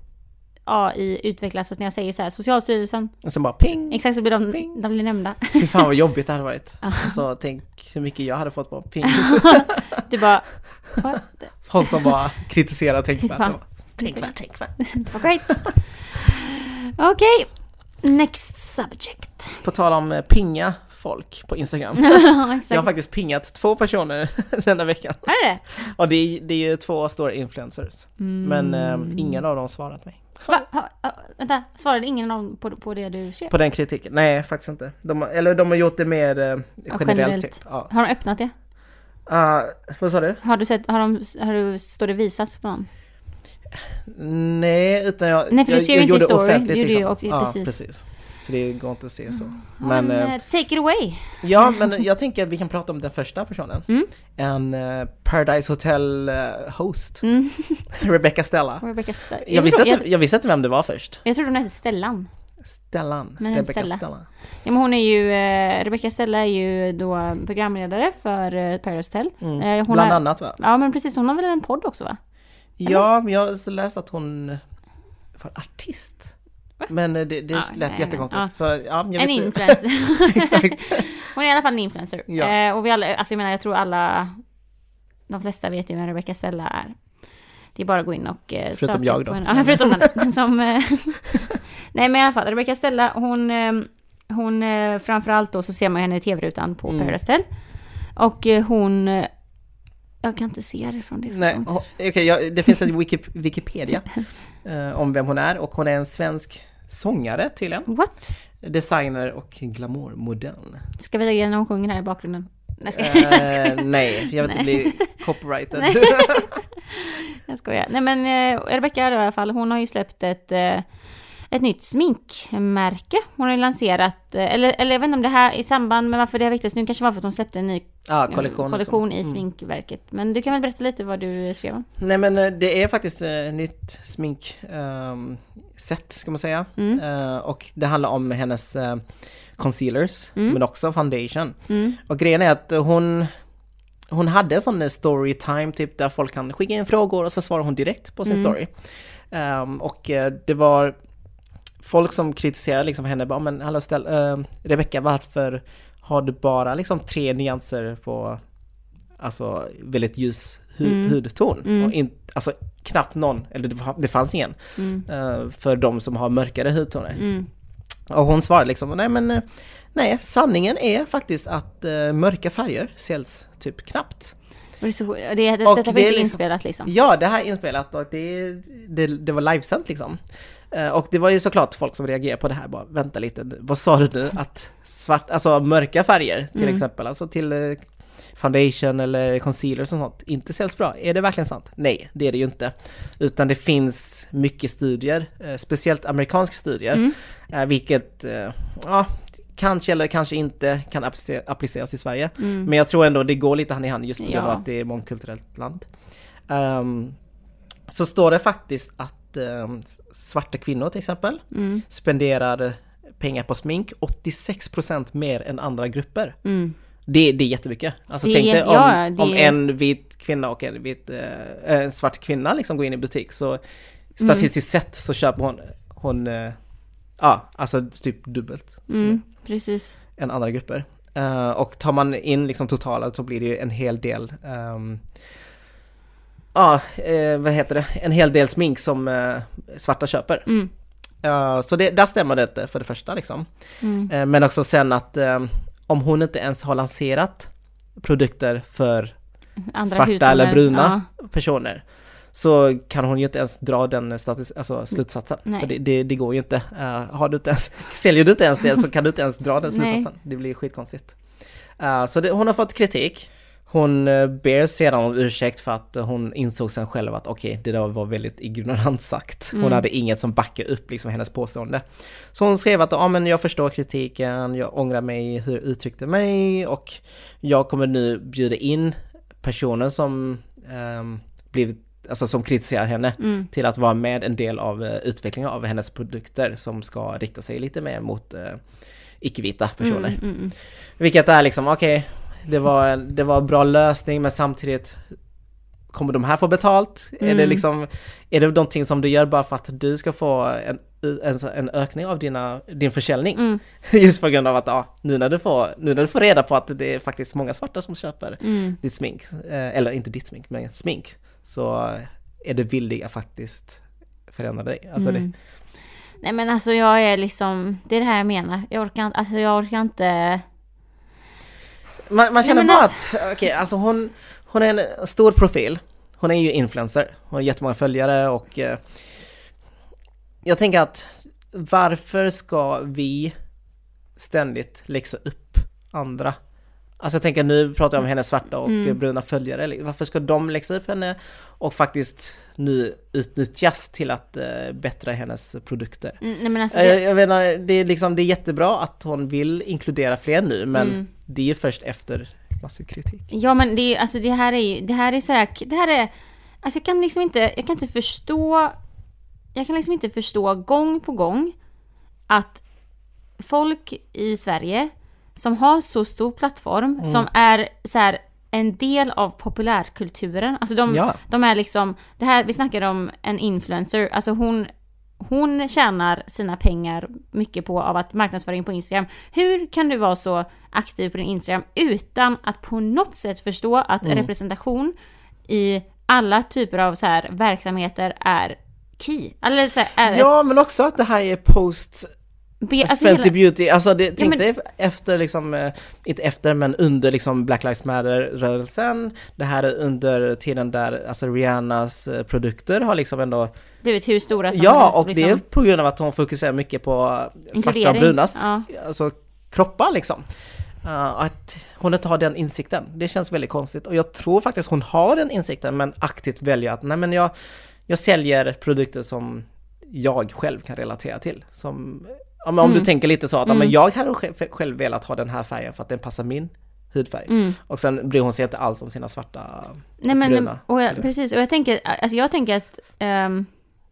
AI utvecklas så att när jag säger så här, Socialstyrelsen, Och sen bara ping! exakt så blir de, Ping. de blir nämnda. Fy fan vad jobbigt det hade varit. *laughs* Så tänk hur mycket jag hade fått på ping. *laughs* Du bara, what? Folk som bara kritiserar tänkvärt. Tänkvärt, tänkvärt. Great. *laughs* Okej, next subject. På tal om eh, pinga folk på Instagram. Ja. Jag har faktiskt pingat två personer denna veckan. Är det Och det är, det är ju två stora influencers. Men eh, Mm. ingen av dem har svarat mig. Va? Ha, ha, vänta, svarade ingen av dem på, på det du skrev? På den kritiken? Nej, faktiskt inte. De, har- eller de har gjort det mer eh, generellt, generellt. typ. Ja. Har de öppnat det? Ah, vad sa du? Har du sett, har de, har du, står det visat på någon? Nej, utan jag, Nej, för du jag, skrev ju inte gjorde story. offentligt Du liksom. och- ja, precis. precis. Så det går inte att se så. Men, eh, take it away. ja, men jag tänker att vi kan prata om den första personen. Mm. En eh, Paradise Hotel eh, host, Mm. *laughs* Rebecca Stella. Rebecca Stella. Jag visste, tror, inte, jag visste inte vem det var först. jag, jag trodde hon hette Stellan. Stellan. Men en Rebecca Stella. Stella. Ja, men hon är ju, eh, Rebecca Stella är ju då programledare för eh, Paradise Hotel. Mm. Eh, Bland har, annat va? Ja men precis, hon har väl en podd också va? Ja, men jag har läst att hon var artist. Men eh, det, det Ja, lät nej, jättekonstigt. ja. Så, ja, jag En influencer. *laughs* Exakt. *laughs* hon är i alla fall en influencer. Ja. Eh, och vi alla, alltså jag menar jag tror alla, de flesta vet ju vem Rebecca Stella är. Det är bara att gå in och eh, Förutom söka jag då. henne. Ja, förutom *laughs* den. Som, eh, nej men i alla fall, Rebecca Stella, hon, eh, hon eh, framförallt då så ser man henne i tv-rutan på Mm. Paradise Hotel. Och hon, jag kan inte se det från det. Nej, okej, jag- det finns en Wiki, Wikipedia eh, om vem hon är och hon är en svensk sångare tydligen. What? Designer och glamourmodell. Ska vi lägga när hon sjunger här i bakgrunden? Nej, ska, jag. Eh, nej, jag vill inte bli copyrighted. Nej. *laughs* Jag skojar. Nej men eh, Rebecca i alla fall, hon har ju släppt ett, eh, ett nytt sminkmärke. Hon har ju lanserat, eh, eller, eller jag vet inte om det här i samband med varför det har viktats nu kanske var för att hon släppte en ny Ja, eh, kollektion. kollektion liksom. i sminkverket. Men du kan väl berätta lite vad du skrev om? Nej men eh, det är faktiskt eh, nytt sminksätt ska man säga. Mm. Eh, och det handlar om hennes eh, concealers, Mm. men också foundation. Mm. Och grejen är att hon, hon hade en sån story time typ där folk kan skicka in frågor och så svarar hon direkt på sin Mm. story. Ehm, och eh, det var folk som kritiserade liksom henne, bara men hallå ställ, uh, Rebecca varför har du bara liksom tre nyanser på alltså väldigt ljus hu- Mm. hudton? Mm. Och in, alltså knappt någon, eller det, fa- det fanns ingen, Mm. eh, för de som har mörkare hudtoner. Mm. Och hon svarade liksom, nej men eh, nej, sanningen är faktiskt att eh, mörka färger säljs typ knappt. Det, är så, det, det, Och detta det finns liksom- inspelat liksom. Ja, det här är inspelat och det, det, det var livesänt liksom. Eh, Och det var ju såklart folk som reagerade på det här, bara vänta lite, vad sa du nu? Att svart, alltså mörka färger till Mm. exempel, alltså till eh, foundation eller concealer och sånt, inte säljs bra. Är det verkligen sant? Nej, det är det ju inte. Utan det finns mycket studier, eh, speciellt amerikanska studier, Mm. vilket, ja, kanske eller kanske inte kan applice- appliceras i Sverige. Mm. Men jag tror ändå det går lite hand i hand just på grund av Ja. att det är mångkulturellt land. Ehm, så står det faktiskt att ehm, svarta kvinnor till exempel Mm. spenderar pengar på smink 86% mer än andra grupper. Mm. Det, det är jättemycket. Alltså Det tänk dig om, ja, det om en vit kvinna och en vit, eh, svart kvinna liksom går in i butik så statistiskt sett så köper hon, hon eh, ja, alltså typ dubbelt Mm. Precis. än andra grupper. Eh, och tar man in liksom totala så blir det ju en hel del ehm, Ja, eh, vad heter det? En hel del smink som eh, svarta köper. Mm. Eh, så det, där stämmer det inte för det första liksom. Mm. Eh, men också sen att eh, om hon inte ens har lanserat produkter för Andra svarta hudtoner. eller bruna Ja. personer så kan hon ju inte ens dra den statis- alltså slutsatsen. Nej. För det, det, det går ju inte. Eh, har du inte ens, *laughs* säljer du inte ens det så kan du inte ens dra den Nej. slutsatsen. Det blir skitkonstigt. Så det, hon har fått kritik. Hon uh, ber sedan om ursäkt för att eh, hon insåg sen själv att okej, det där var väldigt ignorant sagt. Hon Mm. hade inget som backar upp liksom hennes påstående. Så hon skrev att ja men jag förstår kritiken, jag ångrar mig hur jag uttryckte mig och jag kommer nu bjuda in personer som um, blivit Alltså som kritiserar henne Mm. till att vara med en del av eh, utvecklingen av hennes produkter som ska rikta sig lite mer mot uh, icke-vita personer. Mm, mm, mm. Vilket är liksom, okej, det, var, en- det var en bra lösning men samtidigt kommer de här få betalt? Är det Mm. liksom, är det någonting som du gör bara för att du ska få en, en, en ökning av dina, din försäljning? Mm. *laughs* Just på grund av att, ja, nu när du får, nu när du får reda på att det är faktiskt många svarta som köper Mm. ditt smink, eh, eller inte ditt smink, men smink, så är du villig att faktiskt förändra dig. Alltså Mm. det, Nej men alltså jag är liksom, det är det här jag menar. Jag orkar alltså jag orkar inte. Man, man känner men bara alltså- att, okej, alltså hon, hon är en stor profil. Hon är ju influencer. Hon har jättemånga följare och eh, jag tänker att varför ska vi ständigt läxa upp andra? Alltså jag tänker nu pratar jag om hennes svarta och Mm. eh, bruna följare. Varför ska de läxa upp henne och faktiskt nu utnyttjas till att eh, bättra hennes produkter? Mm, nej men alltså Jag, det, jag inte, det är liksom, det är jättebra att hon vill inkludera fler nu, men Mm. det är ju först efter massiv kritik. ja men det, är- alltså det här är ju, det här är så här, det här är, alltså jag kan liksom inte, jag kan inte förstå, jag kan liksom inte förstå gång på gång att folk i Sverige som har så stor plattform, Mm. som är så här en del av populärkulturen, alltså de, Ja. de är liksom, det här, vi snackar om en influencer, alltså hon hon tjänar sina pengar mycket på av att marknadsföring på Instagram. Hur kan du vara så aktiv på din Instagram utan att på något sätt förstå att Mm. representation i alla typer av så här verksamheter är key? Eller så här, är ett- Ja, men också att det här är post be, alltså Fenty hela, Beauty, alltså det, tänk men- dig efter liksom, eh, inte efter men under liksom Black Lives Matter-rörelsen, det här är under tiden där alltså Rihannas eh, produkter har liksom ändå, blivit hur stora som ja helst, och det är liksom. på grund av att hon fokuserar mycket på eh, svarta och brunas, ja. alltså kroppar liksom. Uh, att hon inte har den insikten, det känns väldigt konstigt och jag tror faktiskt hon har den insikten men aktivt väljer att nej men jag, jag säljer produkter som jag själv kan relatera till. Som, ja, men om Mm. du tänker lite så att ja, men jag hade själv, velat ha den här färgen för att den passar min hudfärg. Mm. Och sen bryr hon sig inte alls om sina svarta Nej men, bruna. och jag, precis, och jag tänker, alltså jag tänker att ehm,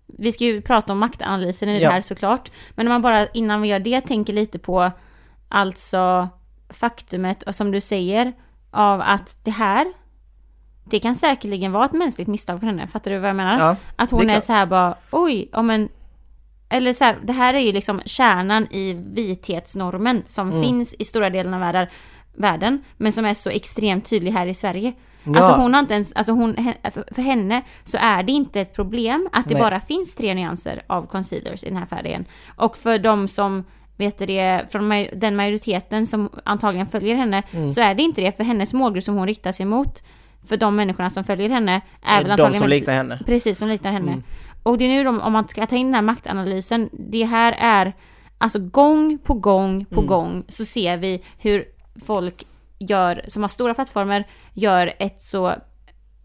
vi ska ju prata om maktanalysen i det Ja. här såklart. Men om man bara innan vi gör det tänker lite på alltså faktumet, och som du säger, av att det här, det kan säkerligen vara ett mänskligt misstag för henne. Fattar du vad jag menar? Ja, att hon är är, så här bara, oj, ja men eller så här, det här är ju liksom kärnan i vithetsnormen som Mm. finns i stora delen av världen, världen, men som är så extremt tydlig här i Sverige. Ja. Alltså hon har inte ens, alltså hon, för- henne så är det inte ett problem att det Nej. bara finns tre nyanser av concealers i den här färgen. Och för de som vet det, från den majoriteten som antagligen följer henne, Mm. så är det inte det för hennes målgrupp som hon riktar sig mot. För de människorna som följer henne är väl de antagligen som väldigt- liknar henne. Precis, som liknar henne. Mm. Och det är nu de, om man ska ta in den här maktanalysen, det här är alltså gång på gång på Mm. gång så ser vi hur folk gör, som har stora plattformar, gör ett så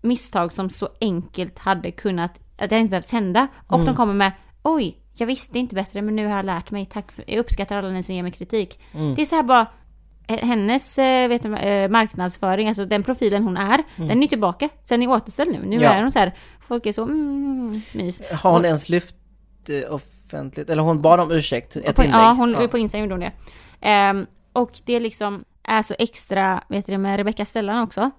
misstag som så enkelt hade kunnat, att det inte behövs hända. Och Mm. de kommer med, oj, jag visste inte bättre men nu har jag lärt mig, tack för, jag uppskattar alla ni som ger mig kritik. Mm. Det är så här bara, eh, hennes eh, vet eh, marknadsföring, alltså den profilen hon är, den är tillbaka. Sen är återställd nu. Nu Mm. Ja. är hon så här, folk är så, mm, mys. Har hon ens lyft eh, offentligt, eller hon bad om ursäkt, ett på, inlägg? Ja, hon, på Instagram gjorde hon det. Ehm, och det liksom är så extra, vet du med Rebecca Stellan också.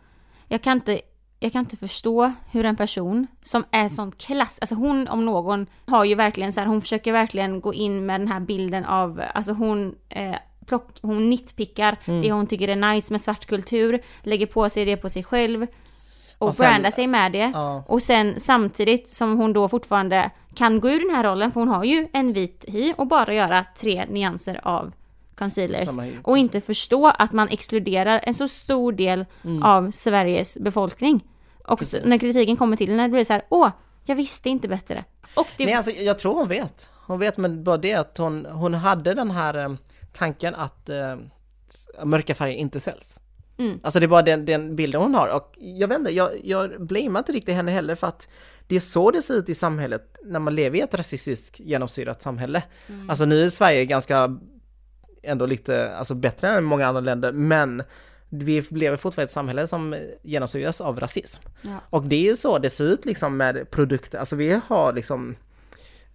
Jag kan inte, jag kan inte förstå hur en person som är sån klass, alltså hon om någon har ju verkligen så här, hon försöker verkligen gå in med den här bilden av, alltså hon eh, plock, hon nitpickar Mm. det hon tycker är nice med svart kultur, lägger på sig det på sig själv och, Och sen- brandar sig med det. Ja. Och sen samtidigt som hon då fortfarande kan gå ur den här rollen, för hon har ju en vit hy och bara göra tre nyanser av concealers. Och inte förstå att man exkluderar en så stor del Mm. av Sveriges befolkning. Och så, när kritiken kommer till det blir så här, åh, jag visste inte bättre. Och det, Nej, alltså jag tror hon vet. Hon vet, men bara det att hon, hon hade den här eh, tanken att eh, mörka färger inte säljs. Mm. Alltså det är bara den, den bilden hon har och jag vet inte, jag, jag blamear inte riktigt henne heller för att det är så det ser ut i samhället när man lever i ett rasistiskt genomsyrat samhälle. Mm. Alltså nu är Sverige ganska ändå lite alltså bättre än många andra länder men vi lever fortfarande i ett samhälle som genomsyras av rasism. Ja. Och det är ju så det ser ut liksom med produkter, alltså vi har liksom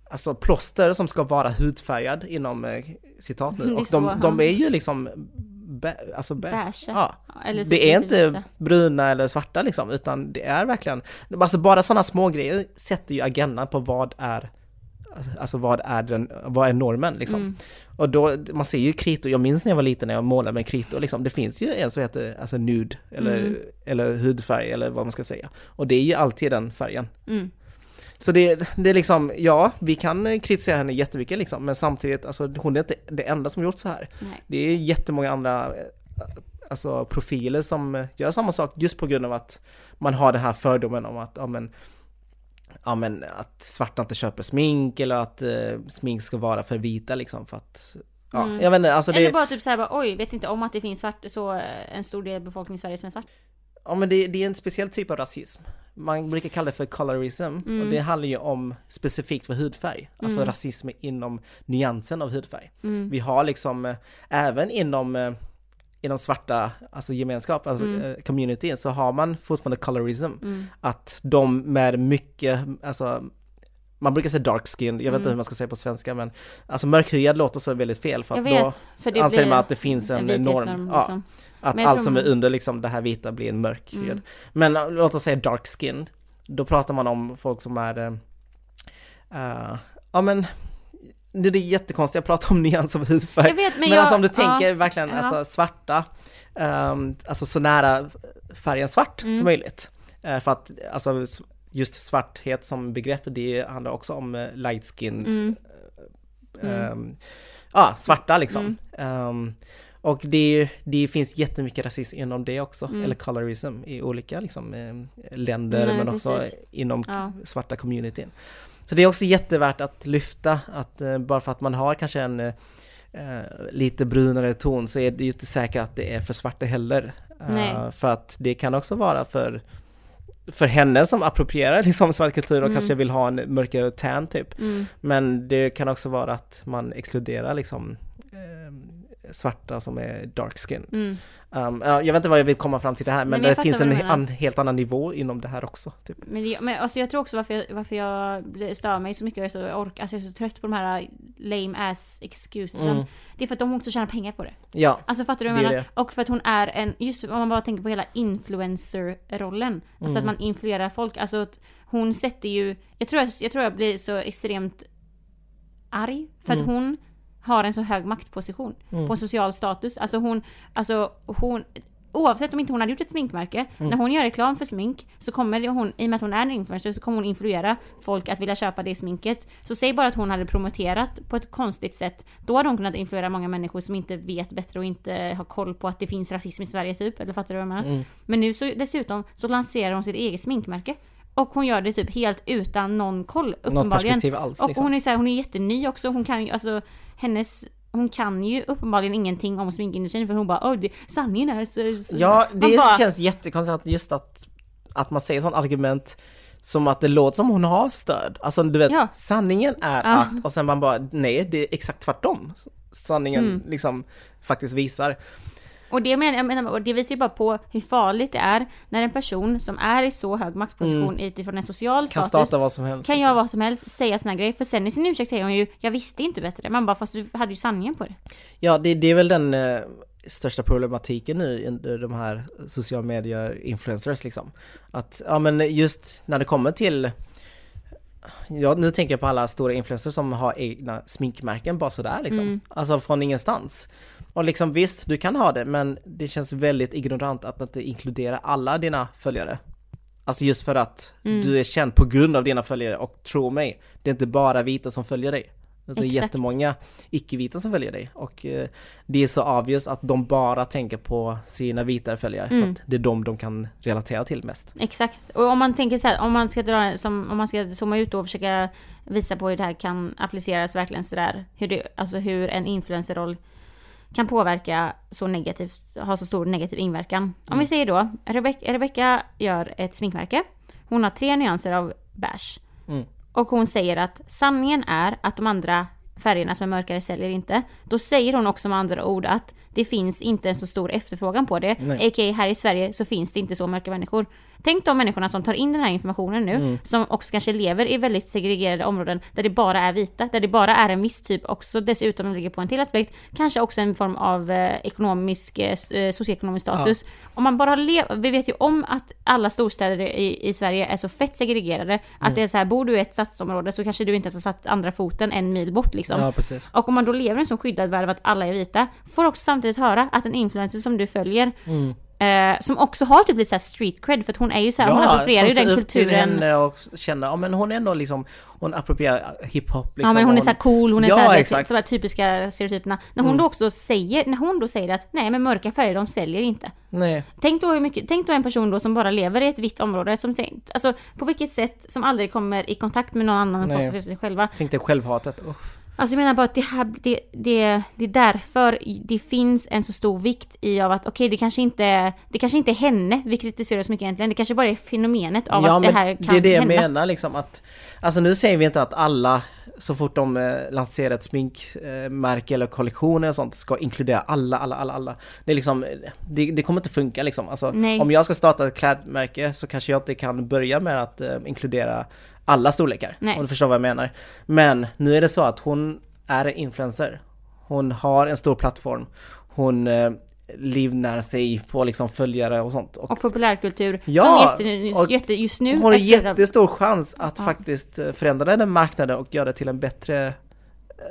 Alltså plåster som ska vara hudfärgad inom eh, citat nu *laughs* och de, de är ju liksom bä, alltså bä, ja. Eller typ Det är lite inte vita. bruna eller svarta liksom, utan det är verkligen, alltså bara sådana små grejer sätter ju agendan på vad är Alltså vad är, den, vad är normen liksom? Mm. Och då, man ser ju kritor, jag minns när jag var liten när jag målade med kritor liksom, det finns ju en som heter alltså nude, eller, Mm. eller hudfärg eller vad man ska säga. Och det är ju alltid den färgen. Mm. Så det, det är liksom, ja, vi kan eh, kritisera henne jättemycket liksom, men samtidigt, alltså hon är inte det enda som gjort så här. Nej. Det är jättemånga andra eh, alltså, profiler som gör samma sak just på grund av att man har den här fördomen om att, ja men, ja, men att svarta inte köper smink eller att eh, smink ska vara för vita liksom för att, ja, Mm. jag vet inte, alltså Eller det, bara typ såhär oj, vet inte om att det finns svart, så eh, en stor del av befolkningen i Sverige som är svart. Ja men det, det är en speciell typ av rasism. Man brukar kalla det för colorism och det handlar ju om specifikt för hudfärg, alltså rasism inom nyansen av hudfärg. Vi har liksom, eh, även inom eh, inom svarta, alltså gemenskap, alltså mm. community, så har man fortfarande colorism. Att de med mycket, alltså man brukar säga dark skin, jag vet inte hur man ska säga på svenska men Alltså mörkhyad låter så väldigt fel för att då vet, för det anser blir man att det finns en, en norm. Ja, liksom. Att allt som man- är under liksom det här vita blir en mörkhyad. Mm. Men äh, låt oss säga dark skin, då pratar man om folk som är äh, Ja men det är jättekonstigt, jag pratar om *laughs* nyans av hudfärg. Jag vet, men Men, jag- alltså om du tänker ja, verkligen ja. alltså svarta, ehm, alltså så nära färgen svart Mm. som möjligt. Eh, för att alltså just svarthet som begrepp, det handlar också om eh, light skin, Mm. ehm, ja svarta liksom. Mm. Och det, det finns jättemycket rasism inom det också, Mm. eller colorism i olika liksom, eh, länder Nej, men också precis. inom Ja. svarta communityn. Så det är också jättevärt att lyfta att eh, bara för att man har kanske en eh, lite brunare ton så är det ju inte säkert att det är för svarta heller. Nej. för att det kan också vara för för henne som approprierar *laughs* liksom svart kultur och Mm. kanske vill ha en mörkare tan typ. Mm. Men det kan också vara att man exkluderar liksom eh, svarta som är dark skin. Mm. Um, ja, jag vet inte vad jag vill komma fram till det här men, men det finns en an, helt annan nivå inom det här också. Typ. Men, det, men alltså jag tror också varför jag, varför jag stör mig så mycket, jag är så, ork, alltså jag är så trött på de här lame ass excusesen. Mm. Det är för att de också tjänar pengar på det. Ja, Alltså fattar du vad jag menar? Och för att hon är en, just om man bara tänker på hela influencer-rollen. Alltså att Mm. man influerar folk. Alltså att hon sätter ju, jag tror jag, jag, tror jag blir så extremt arg. För att Mm. hon har en så hög maktposition på en social status. Alltså hon, alltså hon, oavsett om inte hon hade gjort ett sminkmärke, Mm. när hon gör reklam för smink så kommer hon, i och med att hon är en influencer, så kommer hon influera folk att vilja köpa det sminket. Så säg bara att hon hade promoterat på ett konstigt sätt, då hade hon kunnat influera många människor som inte vet bättre och inte har koll på att det finns rasism i Sverige typ, eller fattar du vad jag menar? Mm. Men nu så dessutom så lanserar hon sitt eget sminkmärke. Och hon gör det typ helt utan någon koll, något uppenbarligen. perspektiv alls. Och liksom. hon är så här, hon är jätteny också, hon kan ju, alltså hennes hon kan ju uppenbarligen ingenting om sminkindustrin för hon bara Åh, det, sanningen är så... så. Ja, det bara, känns jättekonstigt just att, att man säger sånt argument som att det låter som hon har stöd. Alltså du vet, Ja. sanningen är Ja. att, och sen man bara, nej det är exakt tvärtom. Sanningen Mm. liksom faktiskt visar. Och det, menar, jag menar, och det visar ju bara på hur farligt det är när en person som är i så hög maktposition utifrån en social Mm. Kan status starta vad som helst. kan göra vad som helst, säga såna grejer. För sen i sin ursäkt säger hon ju Jag visste inte bättre. Man bara fast du hade ju sanningen på det. Ja, det, det är väl den eh, största problematiken nu i de här sociala medier influencers liksom. Att, ja men just när det kommer till Ja, nu tänker jag på alla stora influencers som har egna sminkmärken bara sådär liksom. Mm. Alltså från ingenstans. Och liksom visst, du kan ha det, men det känns väldigt ignorant att inte inkludera alla dina följare. Alltså just för att Mm. du är känd på grund av dina följare och tro mig, det är inte bara vita som följer dig. Det är Exakt. jättemånga icke-vita som följer dig och eh, det är så obvious att de bara tänker på sina vitare följare för Mm. att det är de de kan relatera till mest. Exakt. Och om man tänker så här, om man ska dra som, om man ska zooma ut och försöka visa på hur det här kan appliceras verkligen sådär. Hur det, alltså hur en influencerroll kan påverka så negativt, ha så stor negativ inverkan. Om vi säger då, Rebecca, Rebecca gör ett sminkmärke. Hon har tre nyanser av beige. Mm. Och hon säger att sanningen är att de andra färgerna som är mörkare säljer inte. Då säger hon också med andra ord att det finns inte en så stor efterfrågan på det. Nej. A.k.a. här i Sverige så finns det inte så mörka människor. Tänk de människorna som tar in den här informationen nu, Mm. som också kanske lever i väldigt segregerade områden där det bara är vita, där det bara är en viss typ också, dessutom ligger på en till aspekt, kanske också en form av eh, ekonomisk, eh, eh, socioekonomisk status. Om man bara lever, vi vet ju om att alla storstäder i, i Sverige är så fett segregerade, Mm. att det är så här, bor du i ett stadsområde så kanske du inte ens har satt andra foten en mil bort liksom. Ja, precis. Och om man då lever i en så skyddad värld av att alla är vita, får också samtidigt höra att en influencer som du följer, Mm. Eh, som också har typ lite såhär street cred, för att hon är ju såhär, hon approprierar ju som den kulturen. henne och känner, ja men hon är ändå liksom, hon approprierar hiphop liksom. ja men hon är och såhär cool, hon är Ja, såhär, exakt. så här typiska stereotyperna. När hon Mm. då också säger, när hon då säger att nej men mörka färger de säljer inte. Nej, Tänk då hur mycket, tänk då en person då som bara lever i ett vitt område som, tänk- alltså på vilket sätt som aldrig kommer i kontakt med någon annan än folk sig själva. tänk dig självhatet. Uff. Alltså jag menar bara att det här, det, det, det är därför det finns en så stor vikt i av att okej det kanske inte, det kanske inte är henne vi kritiserar så mycket egentligen, det kanske bara är fenomenet av ja, att det här kan det är det jag hända. menar liksom att, alltså nu säger vi inte att alla, så fort de eh, lanserar ett sminkmärke eller kollektion eller sånt, ska inkludera alla, alla, alla, alla. Det är liksom, det, det kommer inte funka liksom. Alltså, om jag ska starta ett klädmärke så kanske jag inte kan börja med att eh, inkludera alla storlekar. Nej. Om du förstår vad jag menar. Men nu är det så att hon är en influencer. Hon har en stor plattform. Hon eh, livnär sig på liksom följare och sånt. Och Och populärkultur Ja, som och jätte, just nu hon har jättestor chans att Ja. faktiskt förändra den marknaden och göra det till en bättre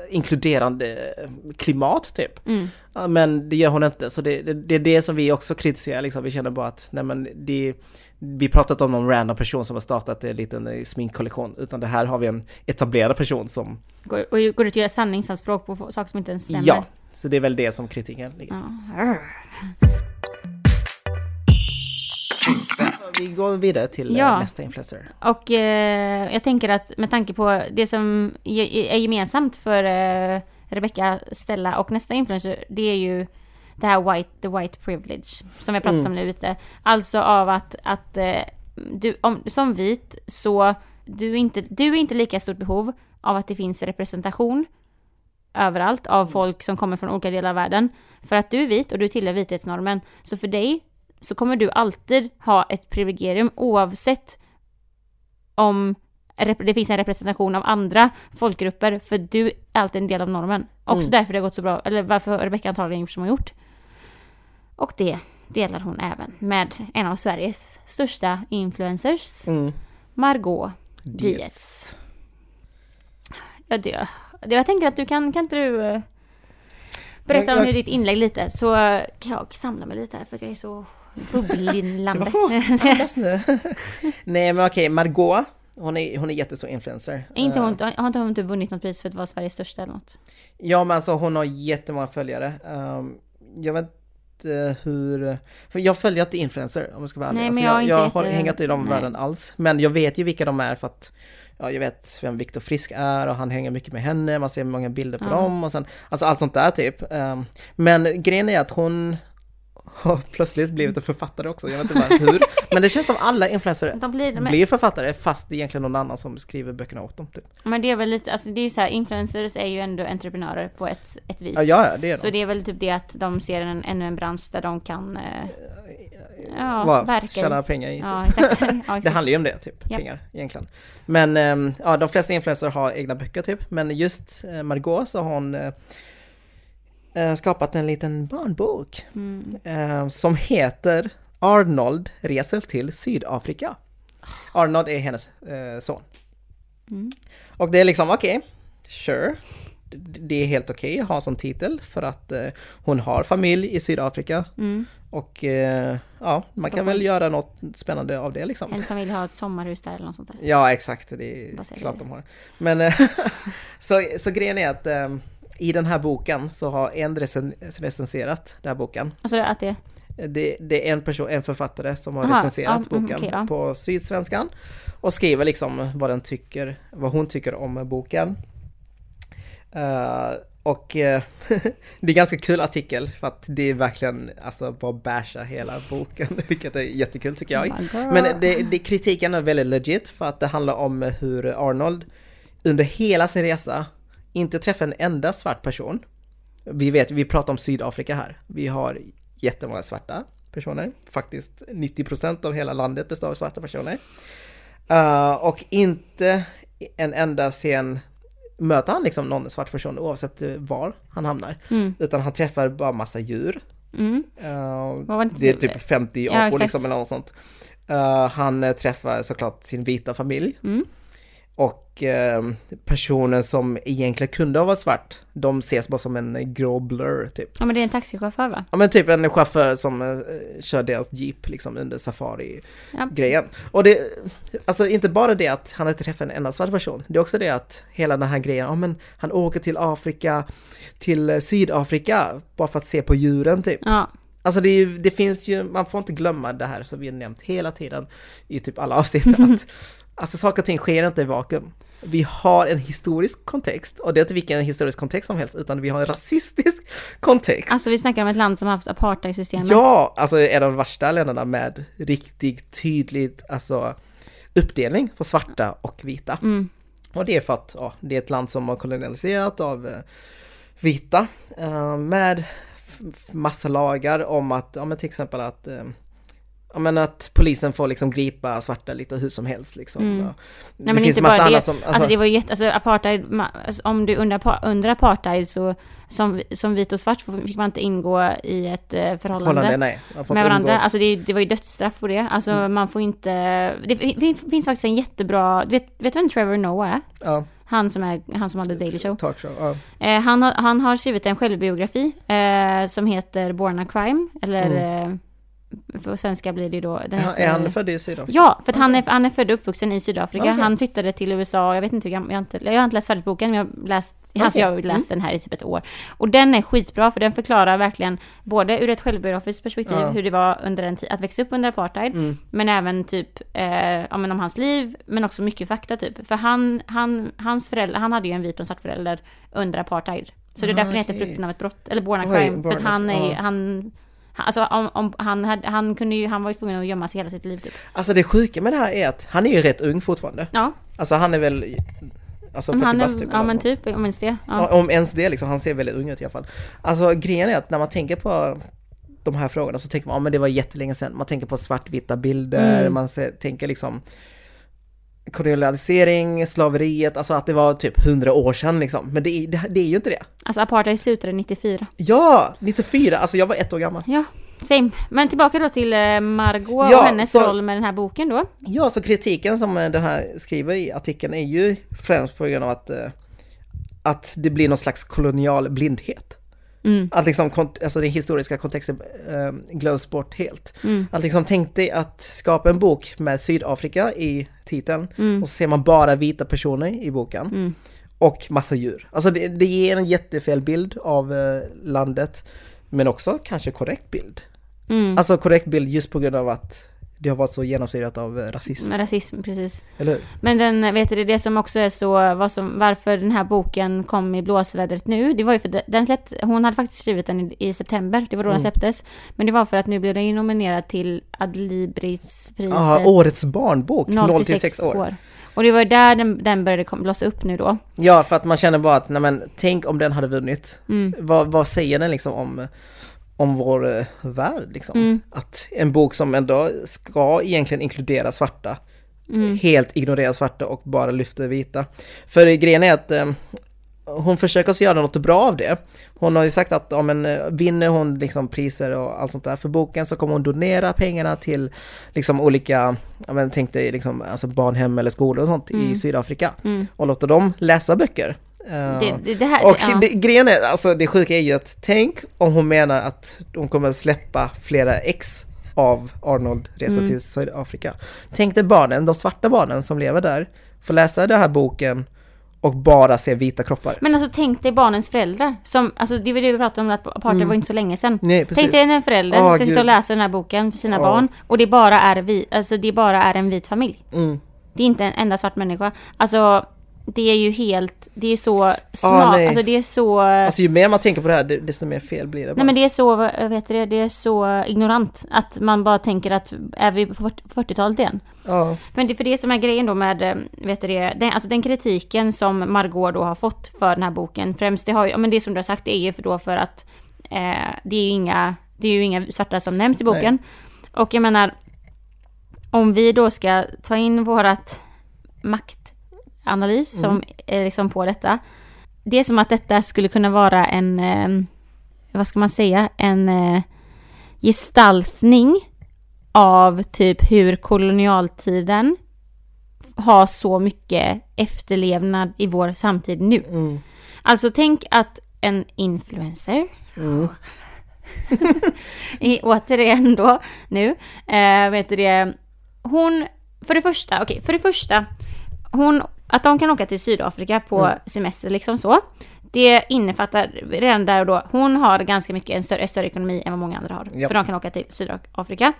inkluderande klimat typ. Mm. Men det gör hon inte, så det, det, det är det som vi också kritiserar liksom. Vi känner bara att, nej men det vi pratat om någon random person som har startat en liten eh, sminkkollektion, utan det här har vi en etablerad person som, Går, och går ut och gör sanningsanspråk på saker som inte ens stämmer. ja, så det är väl det som kritiken ligger. Ja. Vi går vidare till eh, Ja. nästa influencer. Och eh, jag tänker att med tanke på det som är gemensamt för eh, Rebecca, Stella och nästa influencer, det är ju det här white, the white privilege, som vi pratat Mm. om nu lite. Alltså av att, att eh, du, om, som vit så du inte, du är inte lika stort behov av att det finns representation överallt av folk som kommer från olika delar av världen. För att du är vit och du tillhör vithetsnormen. Så för dig så kommer du alltid ha ett privilegium oavsett om det finns en representation av andra folkgrupper, för du är alltid en del av normen. Också Mm. därför det har gått så bra, eller varför Rebecca antagligen gjort som hon gjort. Och det delar hon även med en av Sveriges största influencers, Mm. Margot Dietz. Ja, det, jag tänker att du kan, kan inte du eh, berätta om jag- ditt inlägg lite, så kan jag samla mig lite här för att jag är så bubblande. Andas nu. *laughs* Nej men okej, Margot, hon är, hon är jättestor influencer. inte Eh, hon, har inte hon typ vunnit något pris för att vara Sveriges största eller något? Ja men alltså hon har jättemånga följare. Ehm, jag vet inte hur... För jag följer inte influencer om jag ska vara ärlig. Nej, alltså, men jag jag, jag jätte- har hängt i de världen alls. Men jag vet ju vilka de är för att Ja, jag vet vem Viktor Frisk är och han hänger mycket med henne, man ser många bilder på Ja. dem och sen, alltså allt sånt där typ. Ehm, men grejen är att hon har plötsligt blivit en författare också, jag vet inte bara hur. Men det känns som alla influencers De blir, blir författare fast det är egentligen någon annan som skriver böckerna åt dem typ. men det är väl lite, alltså det är ju så här, influencers är ju ändå entreprenörer på ett, ett vis. Ja, ja, ja, det är Så de. det är väl typ det att de ser en, ännu en bransch där de kan eh, ja, Vad, verka i. Tjäna pengar i typ. Ja, exakt. Ja, *laughs* Det exakt. handlar ju om det, typ, Ja. pengar egentligen. Men ehm, ja, de flesta influencers har egna böcker typ, men just eh, Margot så har hon eh, eh, skapat en liten barnbok Mm. eh, som heter Arnold reser till Sydafrika. Arnold är hennes eh, son. Mm. Och det är liksom, okej, sure. D- Det är helt okej att ha som titel för att eh, hon har familj i Sydafrika Mm. och eh, ja, man kan väl göra något spännande av det liksom. En som vill ha ett sommarhus där eller något sånt där. Ja, exakt. Det är klart du? de har. Men eh, *laughs* så, så grejen är att eh, i den här boken så har en recen recenserat den här boken. Alltså att det, Det, det är en person, en författare som har Aha, recenserat ja, boken okej, ja. på Sydsvenskan och skriver liksom vad den tycker, vad hon tycker om boken. Eh, och eh, *laughs* det är ganska kul artikel för att det är verkligen alltså bara basha hela boken, *laughs* vilket är jättekul tycker jag. Oh. Men det, det, kritiken är väldigt legit för att det handlar om hur Arnold under hela sin resa inte träffar en enda svart person. Vi vet, vi pratar om Sydafrika här. Vi har jättemånga svarta personer. Faktiskt 90% av hela landet består av svarta personer. Eh, och inte en enda scen möter han liksom någon svart person oavsett eh, var han hamnar. Mm. Utan han träffar bara massa djur. Mm. Var det är typ- typ 50 Ja, apor exakt. liksom eller något sånt. Eh, han träffar såklart sin vita familj. Mm. Och eh, personen som egentligen kunde ha varit svart, de ses bara som en grå blur typ. Ja men det är en taxichaufför va? Ja men typ en chaufför som eh, kör deras jeep liksom under safari-grejen. Ja. Och det, alltså inte bara det att han inte träffat en enda svart person, det är också det att hela den här grejen, ja men han åker till Afrika, till eh, Sydafrika, bara för att se på djuren typ. Ja. Alltså det, ju, det finns ju, man får inte glömma det här som vi har nämnt hela tiden i typ alla avsnitt. Att, *laughs* alltså saker och ting sker inte i vakuum. Vi har en historisk kontext och det är inte vilken historisk kontext som helst utan vi har en rasistisk *laughs* kontext. Alltså vi snackar om ett land som har haft apartheidsystemet. Ja, alltså är de värsta länderna med riktigt tydligt alltså uppdelning på svarta och vita. Mm. Och det är för att ja, det är ett land som har kolonialiserat av eh, vita eh, med massa lagar om att, ja men till exempel att eh, Ja men att polisen får liksom gripa svarta lite hur som helst liksom. Mm. Ja. Nej men inte bara det. som, alltså, det var ju jätte, alltså apartheid, alltså, om du under, apa- under apartheid så som, som vit och svart fick man inte ingå i ett eh, förhållande. förhållande, nej. Med varandra. umgås. Alltså det, det var ju dödsstraff på det. Alltså Mm. man får inte... Det fin- finns faktiskt en jättebra... Vet, vet du vem Trevor Noah är? Ja, Han som, är, han som hade Daily Show. talkshow. Ja. Eh, han, har, han har skrivit en självbiografi eh, som heter Born a Crime. Eller eh, på svenska blir det då... Mm. Ja, heter, Är han född i Sydafrika? Ja, för att han, är, han är född och uppvuxen i Sydafrika. Okej. Han flyttade till USA, jag vet inte hur gammal, jag har inte, jag har inte läst färdigt boken, men jag har läst, alltså jag har läst den här i typ ett år. Och den är skitbra, för den förklarar verkligen både ur ett självbiografiskt perspektiv, Ja. hur det var under en tid, att växa upp under apartheid, Mm. men även typ, eh, ja men om hans liv, men också mycket fakta typ. För han, han, hans föräldrar, han hade ju en vit och en svart förälder under apartheid. Så det är därför den heter. Frukten av ett brott, eller Born a Oj, Crime, Born för att han är, han, Alltså om, om han, hade, han kunde ju, han var ju tvungen att gömma sig hela sitt liv typ. Alltså det sjuka med det här är att han är ju rätt ung fortfarande. Ja, Alltså han är väl, alltså 40 men han bast är, typ. ja men typ, om ens det. Ja. Om ens det liksom, han ser väldigt ung ut i alla fall. Alltså grejen är att när man tänker på de här frågorna så tänker man, ja men det var jättelänge sedan. Man tänker på svartvita bilder, Mm. man ser, tänker liksom kolonialisering, slaveriet, alltså att det var typ 100 år sedan liksom. Men det, är- det, det är ju inte det. Alltså apartheid slutade 94. Ja, 94, alltså jag var ett år gammal. Ja, same. Men tillbaka då till eh, Margot Ja, och hennes så- roll med den här boken då. Ja, så kritiken som eh, den här skriver i artikeln är ju främst på grund av att, eh, att det blir någon slags kolonial blindhet. Mm. Att liksom, alltså den historiska kontexten eh, glöms bort helt. Mm. Att liksom tänk dig att skapa en bok med Sydafrika i titeln Mm. och så ser man bara vita personer i boken. Mm. Och massa djur. Alltså det, det ger en jättefel bild av eh, landet. Men också kanske korrekt bild. Mm. Alltså korrekt bild just på grund av att det har varit så genomsyrat av eh, rasism. Med rasism, precis. Eller hur? Men den, vet du, det som också är så, vad som, varför den här boken kom i blåsvädret nu, det var ju för den- den släppte, hon hade faktiskt skrivit den i, i september, det var då den Mm. släpptes. Men det var för att nu blev den ju nominerad till Adlibrispriset. Ja, årets barnbok, 0 till 6 år. Och det var där den, den började blossa upp nu då. Ja, för att man känner bara att, nej men, tänk om den hade vunnit. Mm. Vad, vad säger den liksom om, om vår eh, värld liksom? Mm. Att en bok som ändå ska egentligen inkludera svarta, Mm. helt ignorera svarta och bara lyfter vita. För grejen är att eh, hon försöker så göra något bra av det. Hon har ju sagt att om en, eh, vinner hon liksom priser och allt sånt där för boken så kommer hon donera pengarna till liksom olika, ja men tänk dig liksom alltså barnhem eller skolor och sånt Mm. i Sydafrika Mm. och låter dem läsa böcker. Eh, Det, det, det här, och ja. det, grejen är, alltså det sjuka är ju att tänk om hon menar att hon kommer släppa flera ex av Arnold Resa Mm. till Sydafrika. Tänk dig barnen, de svarta barnen som lever där, får läsa den här boken och bara se vita kroppar. Men alltså tänk dig barnens föräldrar. Som, alltså det var det vi pratade om, att apartheid Mm. var inte så länge sedan. Nej, precis. Tänk dig en förälder som sitta Gud. och läsa den här boken för sina Ja. barn. Och det bara är, vi, alltså det bara är en vit familj. Mm. Det är inte en enda svart människa. Alltså det är ju helt, det är så smart, nej. alltså det är så... Alltså ju mer man tänker på det här, det- desto mer fel blir det. Bara. Nej men det är så, vad vet du det, det är så ignorant. Att man bara tänker att, är vi på 40 40-talet igen? ja. Men det för det som är grejen då med, eh, vet du det, den, alltså den kritiken som Margot då har fått för den här boken, främst det har ju, men det som du har sagt det är ju för då för att eh, det är ju inga Det är ju inga svarta som nämns i boken. Och jag menar, om vi då ska ta in vårat maktanalys som är liksom på detta. Det är som att detta skulle kunna vara en, eh, vad ska man säga, en eh, gestaltning av typ hur kolonialtiden har så mycket efterlevnad i vår samtid nu. Mm. Alltså tänk att en influencer, Mm. *laughs* i, återigen då nu, eh, vet du det, hon, för det första, okej, för det första, hon, att de kan åka till Sydafrika på Mm. semester liksom så, det innefattar redan där och då, hon har ganska mycket en större, större ekonomi än vad många andra har, Ja. för de kan åka till Sydafrika.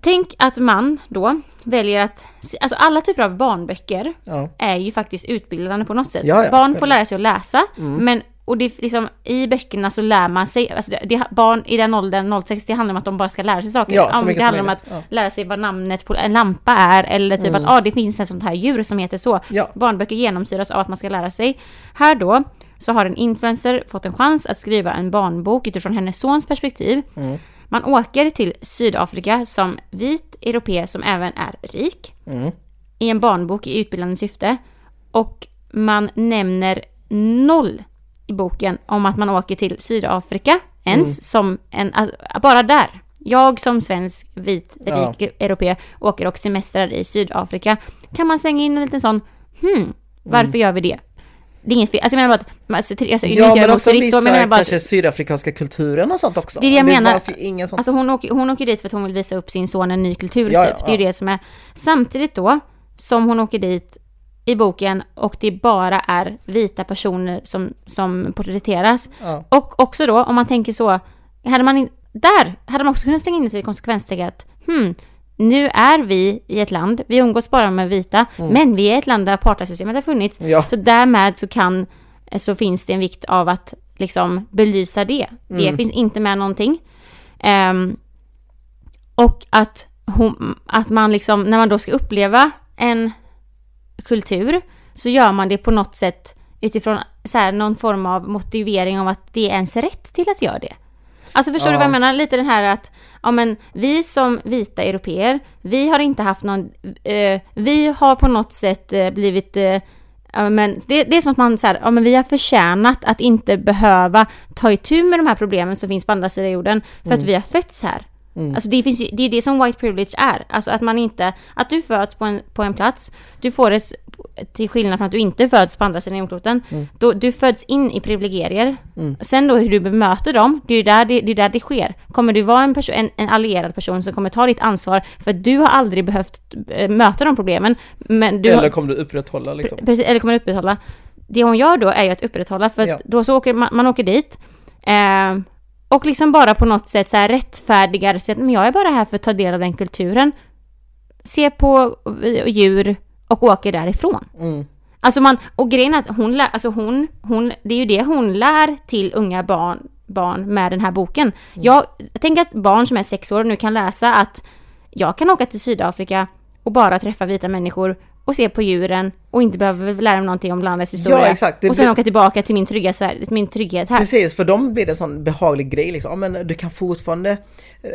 Tänk att man då väljer att, alltså alla typer av barnböcker Ja. är ju faktiskt utbildande på något sätt. Ja, ja. Barn får lära sig att läsa, Mm. men och det, liksom, i böckerna så lär man sig, alltså det, barn i den åldern, 06, det handlar om att de bara ska lära sig saker. Ja, det handlar om att möjligt. lära sig vad namnet på en lampa är, eller typ att ah, det finns ett sånt här djur som heter så. Ja. Barnböcker genomsyras av att man ska lära sig. Här då, så har en influencer fått en chans att skriva en barnbok utifrån hennes sons perspektiv. Mm. Man åker till Sydafrika som vit europe som även är rik Mm. i en barnbok i utbildande syfte. Och man nämner noll i boken om att man åker till Sydafrika ens Mm. som en, bara där. Jag som svensk vit Ja. rik europe åker och semestrar i Sydafrika. Kan man slänga in en liten sån, hmm, varför Mm. gör vi det? Det är inget fel, alltså jag menar bara att, alltså, alltså, Ja men också turister, vissa menar bara kanske sydafrikanska kulturen och sånt också. Det är det jag menar. ju ingen sånt. Alltså hon åker, hon åker dit för att hon vill visa upp sin son en ny kultur Ja, typ. ja, Det är ju ja. det som är. Samtidigt då, som hon åker dit i boken och det bara är vita personer som, som porträtteras. Ja. Och också då, om man tänker så, hade man in, där hade man också kunnat slänga in lite konsekvenstänk att hmm, nu är vi i ett land, vi umgås bara med vita, men vi är ett land där apartheidsystemet har funnits. Mm. Ja. Så därmed så kan, så finns det en vikt av att liksom belysa det. Det Mm. finns inte med någonting. Ehm, och att, hon, att man liksom, när man då ska uppleva en kultur, så gör man det på något sätt utifrån så här, någon form av motivering av att det är ens rätt till att göra det. Alltså förstår du Ja. vad jag menar? Lite den här att, ja men vi som vita europeer, vi har inte haft någon, eh, vi har på något sätt eh, blivit eh, Ja, men det, det är som att man så här, ja men vi har förtjänat att inte behöva ta itu med de här problemen som finns på andra sidan jorden för att vi har fötts här. Alltså det finns ju, det är det som white privilege är. Alltså att man inte, att du föds på en, på en plats, du får det, till skillnad från att du inte föds på andra sidan jordkloten, då du föds in i privilegier. Sen då hur du bemöter dem, det är ju där det, det, är där det sker. Kommer du vara en, person, en, en allierad person som kommer ta ditt ansvar för att du har aldrig behövt eh, möta de problemen, men du Eller kommer du upprätthålla liksom? Precis, eller kommer upprätthålla. Det hon gör då är ju att upprätthålla, för att Ja. då så åker man, man åker dit. Eh, och liksom bara på något sätt så här rättfärdigar sig att men jag är bara här för att ta del av den kulturen. Se på eh, djur och åker därifrån. Mm. Alltså man, och grejen är att hon lär, alltså hon, hon, det är ju det hon lär till unga barn, barn med den här boken. Jag, jag tänker att barn som är sex år nu kan läsa att jag kan åka till Sydafrika och bara träffa vita människor och se på djuren och inte behöva lära mig någonting om landets historia. Ja, exakt. Det och sen blir- åka tillbaka till min, trygga, Sverige- min trygghet här. Precis, för dem blir det en sån behaglig grej liksom. Men du kan fortfarande eh,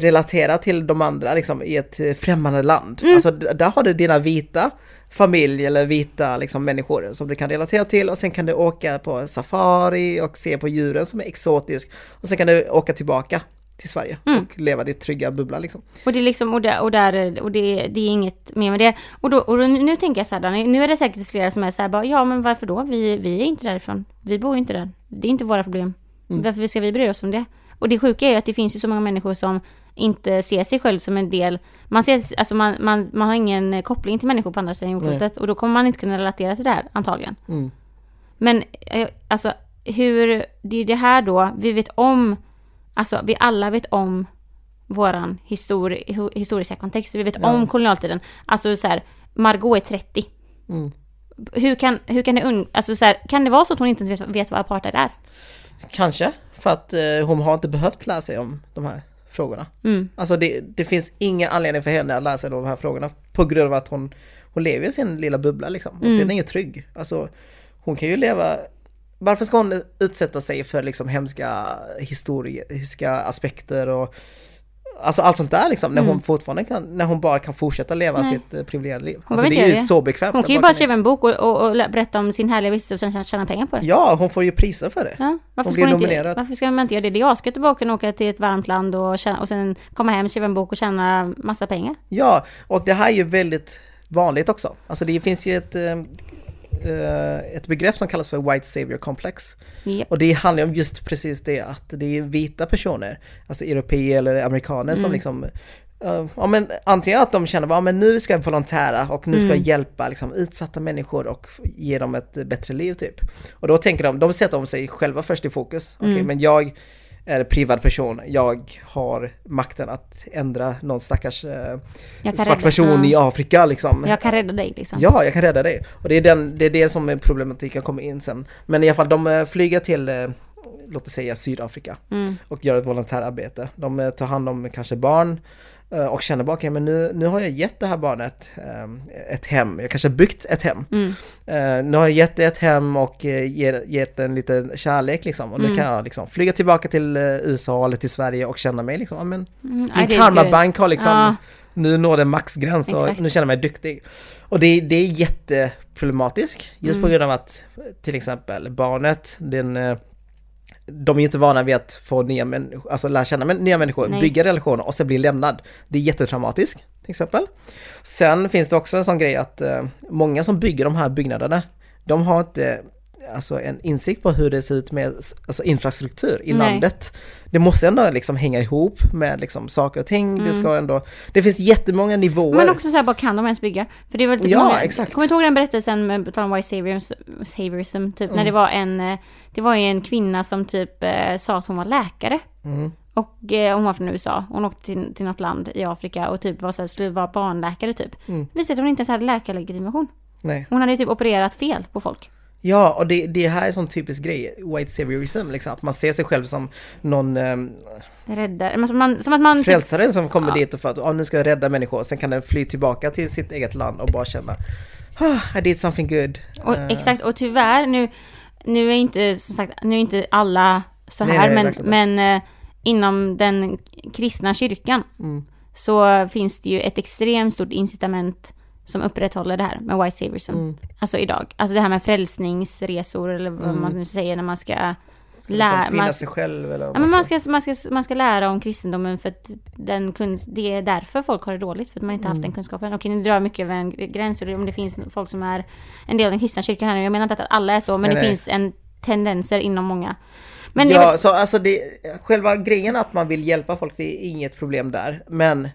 relatera till de andra liksom i ett eh, främmande land. Mm. Alltså där har du dina vita familj eller vita liksom människor som du kan relatera till och sen kan du åka på safari och se på djuren som är exotisk och sen kan du åka tillbaka till Sverige Mm. och leva ditt trygga bubbla liksom. Och det är liksom, och, där, och, där, och det, det är inget mer med det. Och, då, och då, nu tänker jag så här, nu är det säkert flera som är så här, bara, ja men varför då? Vi, vi är inte därifrån. Vi bor inte där. Det är inte våra problem. Varför ska vi bry oss om det? Och det sjuka är ju att det finns ju så många människor som inte ser sig själv som en del, man, ser, alltså man, man, man har ingen koppling till människor på andra sidan jordklotet och då kommer man inte kunna relatera till det här antagligen. Mm. Men eh, alltså hur, det är det här då, vi vet om, alltså vi alla vet om våran histori historiska kontext, vi vet Ja. om kolonialtiden. Alltså så här, Margot är 30. Mm. Hur kan, hur kan det alltså så här, kan det vara så att hon inte ens vet, vet vad apartheid är? Kanske, för att eh, hon har inte behövt lära sig om de här frågorna. Mm. Alltså det, det finns ingen anledning för henne att lära sig de här frågorna på grund av att hon, hon lever i sin lilla bubbla liksom. Och Mm. den är ju trygg. Alltså hon kan ju leva varför ska hon utsätta sig för liksom hemska historiska aspekter och Alltså allt sånt där liksom, när hon fortfarande kan, när hon bara kan fortsätta leva Mm. Nej. sitt eh, privilegierade liv. Hon Alltså det är ju göra så bekvämt. Hon kan ju bara skriva en bok och, och, och berätta om sin härliga vistelse och sen tjäna pengar på det. Ja, hon får ju priser för det. Ja, varför, Hon ska blir man inte, varför ska man inte göra det? Det är asgött att bara kunna åka till ett varmt land och, tjäna, och sen komma hem, skriva en bok och tjäna massa pengar. Ja, och det här är ju väldigt vanligt också. Alltså det finns ju ett, eh, ett begrepp som kallas för White Savior Complex. Japp. Och det handlar om just precis det att det är vita personer, alltså europeer eller amerikaner som liksom eh, Ja men antingen att de känner att ja, men nu ska jag volontära och nu ska jag hjälpa liksom, utsatta människor och ge dem ett eh, bättre liv typ. Och då tänker de, de sätter om sig själva först i fokus. Okej men jag är privat person, jag har makten att ändra någon stackars eh, svart rädda- person i ja. Afrika liksom. Jag kan rädda dig liksom. Ja, jag kan rädda dig. Och det är, den, det är det som är problematiken kommer in sen. Men i alla fall, de eh, flyger till, eh, låt oss säga Sydafrika Mm. och gör ett volontärarbete. De eh, tar hand om kanske barn och känner bara, okej men nu, nu har jag gett det här barnet eh, ett hem, jag kanske har byggt ett hem. Mm. Eh, nu har jag gett det ett hem och eh, ge- gett en liten kärlek liksom. Och nu Mm. kan jag liksom flyga tillbaka till eh, USA eller till Sverige och känna mig liksom, men Mm. min karmabank har liksom, Ja. nu når det maxgräns och Exakt. nu känner jag mig duktig. Och det, det är jätteproblematiskt, just Mm. på grund av att till exempel barnet, den, eh, de är ju inte vana vid att få nya människor, alltså lära känna nya människor, Nej. bygga relationer och sen bli lämnad. Det är jättetraumatiskt, till exempel. Sen finns det också en sån grej att eh, många som bygger de här byggnaderna, de har inte alltså en insikt på hur det ser ut med alltså, infrastruktur i Nej. landet. Det måste ändå liksom hänga ihop med liksom saker och ting. Det Mm. ska ändå, det finns jättemånga nivåer. Men också så här, vad kan de ens bygga? För det var typ Ja, många, exakt. Kommer du ihåg den berättelsen med tal om White Saviorism, saviorism typ, Mm. när det var en, eh, det var ju en kvinna som typ eh, sa att hon var läkare. Mm. Och eh, hon var från USA, hon åkte till, till något land i Afrika och typ var så här, skulle vara barnläkare typ. Mm. Visste att hon inte ens hade läkarlegitimation. Nej. Hon hade typ opererat fel på folk. Ja, och det, det här är en sån typisk grej, white saviorism, liksom, att man ser sig själv som någon um, Räddare, men som, man, som att man... Typ, frälsare som kommer Ja. dit och för att ah, nu ska jag rädda människor, sen kan den fly tillbaka till sitt eget land och bara känna ah, I did something good. och, Eh, exakt, och tyvärr nu, nu är inte som sagt, nu är inte alla så Nej, här, nej, men, verkligen men eh, inom den kristna kyrkan Mm. så finns det ju ett extremt stort incitament som upprätthåller det här med white saviorism. Mm. Alltså idag. Alltså det här med frälsningsresor eller vad man nu säger när man ska ska lära... liksom finna man, sig själv eller ja, men man, ska- man, ska, man ska lära om kristendomen för att den kunsk, det är därför folk har det dåligt, för att man inte Mm. haft den kunskapen. Okej, nu drar jag mycket över en gräns, om det finns folk som är en del av den kristna kyrkan här nu. Jag menar inte att alla är så, men Nej, det nej. finns en tendenser inom många. Men ja, är, så alltså det, själva grejen att man vill hjälpa folk, det är inget problem där. Men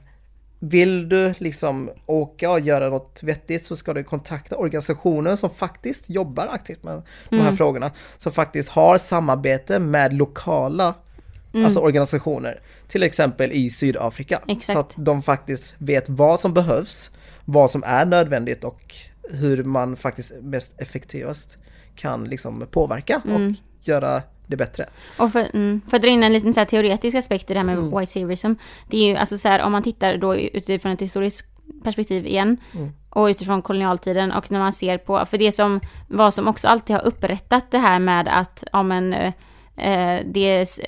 vill du liksom åka och göra något vettigt så ska du kontakta organisationer som faktiskt jobbar aktivt med de Mm. här frågorna. Som faktiskt har samarbete med lokala Mm. alltså organisationer. Till exempel i Sydafrika. Exakt. Så att de faktiskt vet vad som behövs, vad som är nödvändigt och hur man faktiskt mest effektivast kan liksom påverka Mm. och göra det bättre. Och för, mm, för att dra in en liten så här teoretisk aspekt i det här med Mm. white saviorism. Det är ju alltså så här, om man tittar då utifrån ett historiskt perspektiv igen. Mm. Och utifrån kolonialtiden och när man ser på, för det som, vad som också alltid har upprättat det här med att, ja men, eh, det är s-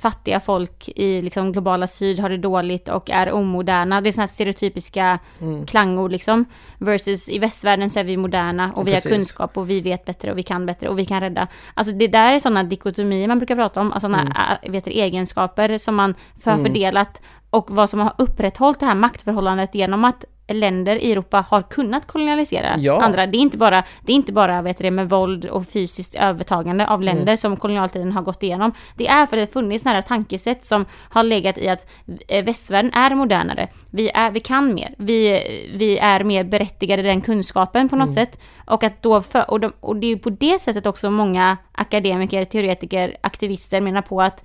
fattiga folk i liksom globala syd har det dåligt och är omoderna. Det är sådana här stereotypiska Mm. klangord liksom. Versus i västvärlden så är vi moderna och Ja, vi har precis. kunskap och vi vet bättre och vi kan bättre och vi kan rädda. Alltså det där är sådana dikotomier man brukar prata om, alltså sådana Mm. vet du, egenskaper som man har fördelat och vad som har upprätthållit det här maktförhållandet genom att länder i Europa har kunnat kolonialisera Ja. andra. Det är inte bara, det är inte bara vet du, med våld och fysiskt övertagande av Mm. länder som kolonialtiden har gått igenom. Det är för att det funnits här tankesätt som har legat i att eh, västvärlden är modernare. Vi, är, vi kan mer. Vi, vi är mer berättigade den kunskapen på något Mm. sätt. Och, att då för, och, de, och det är ju på det sättet också många akademiker, teoretiker, aktivister menar på att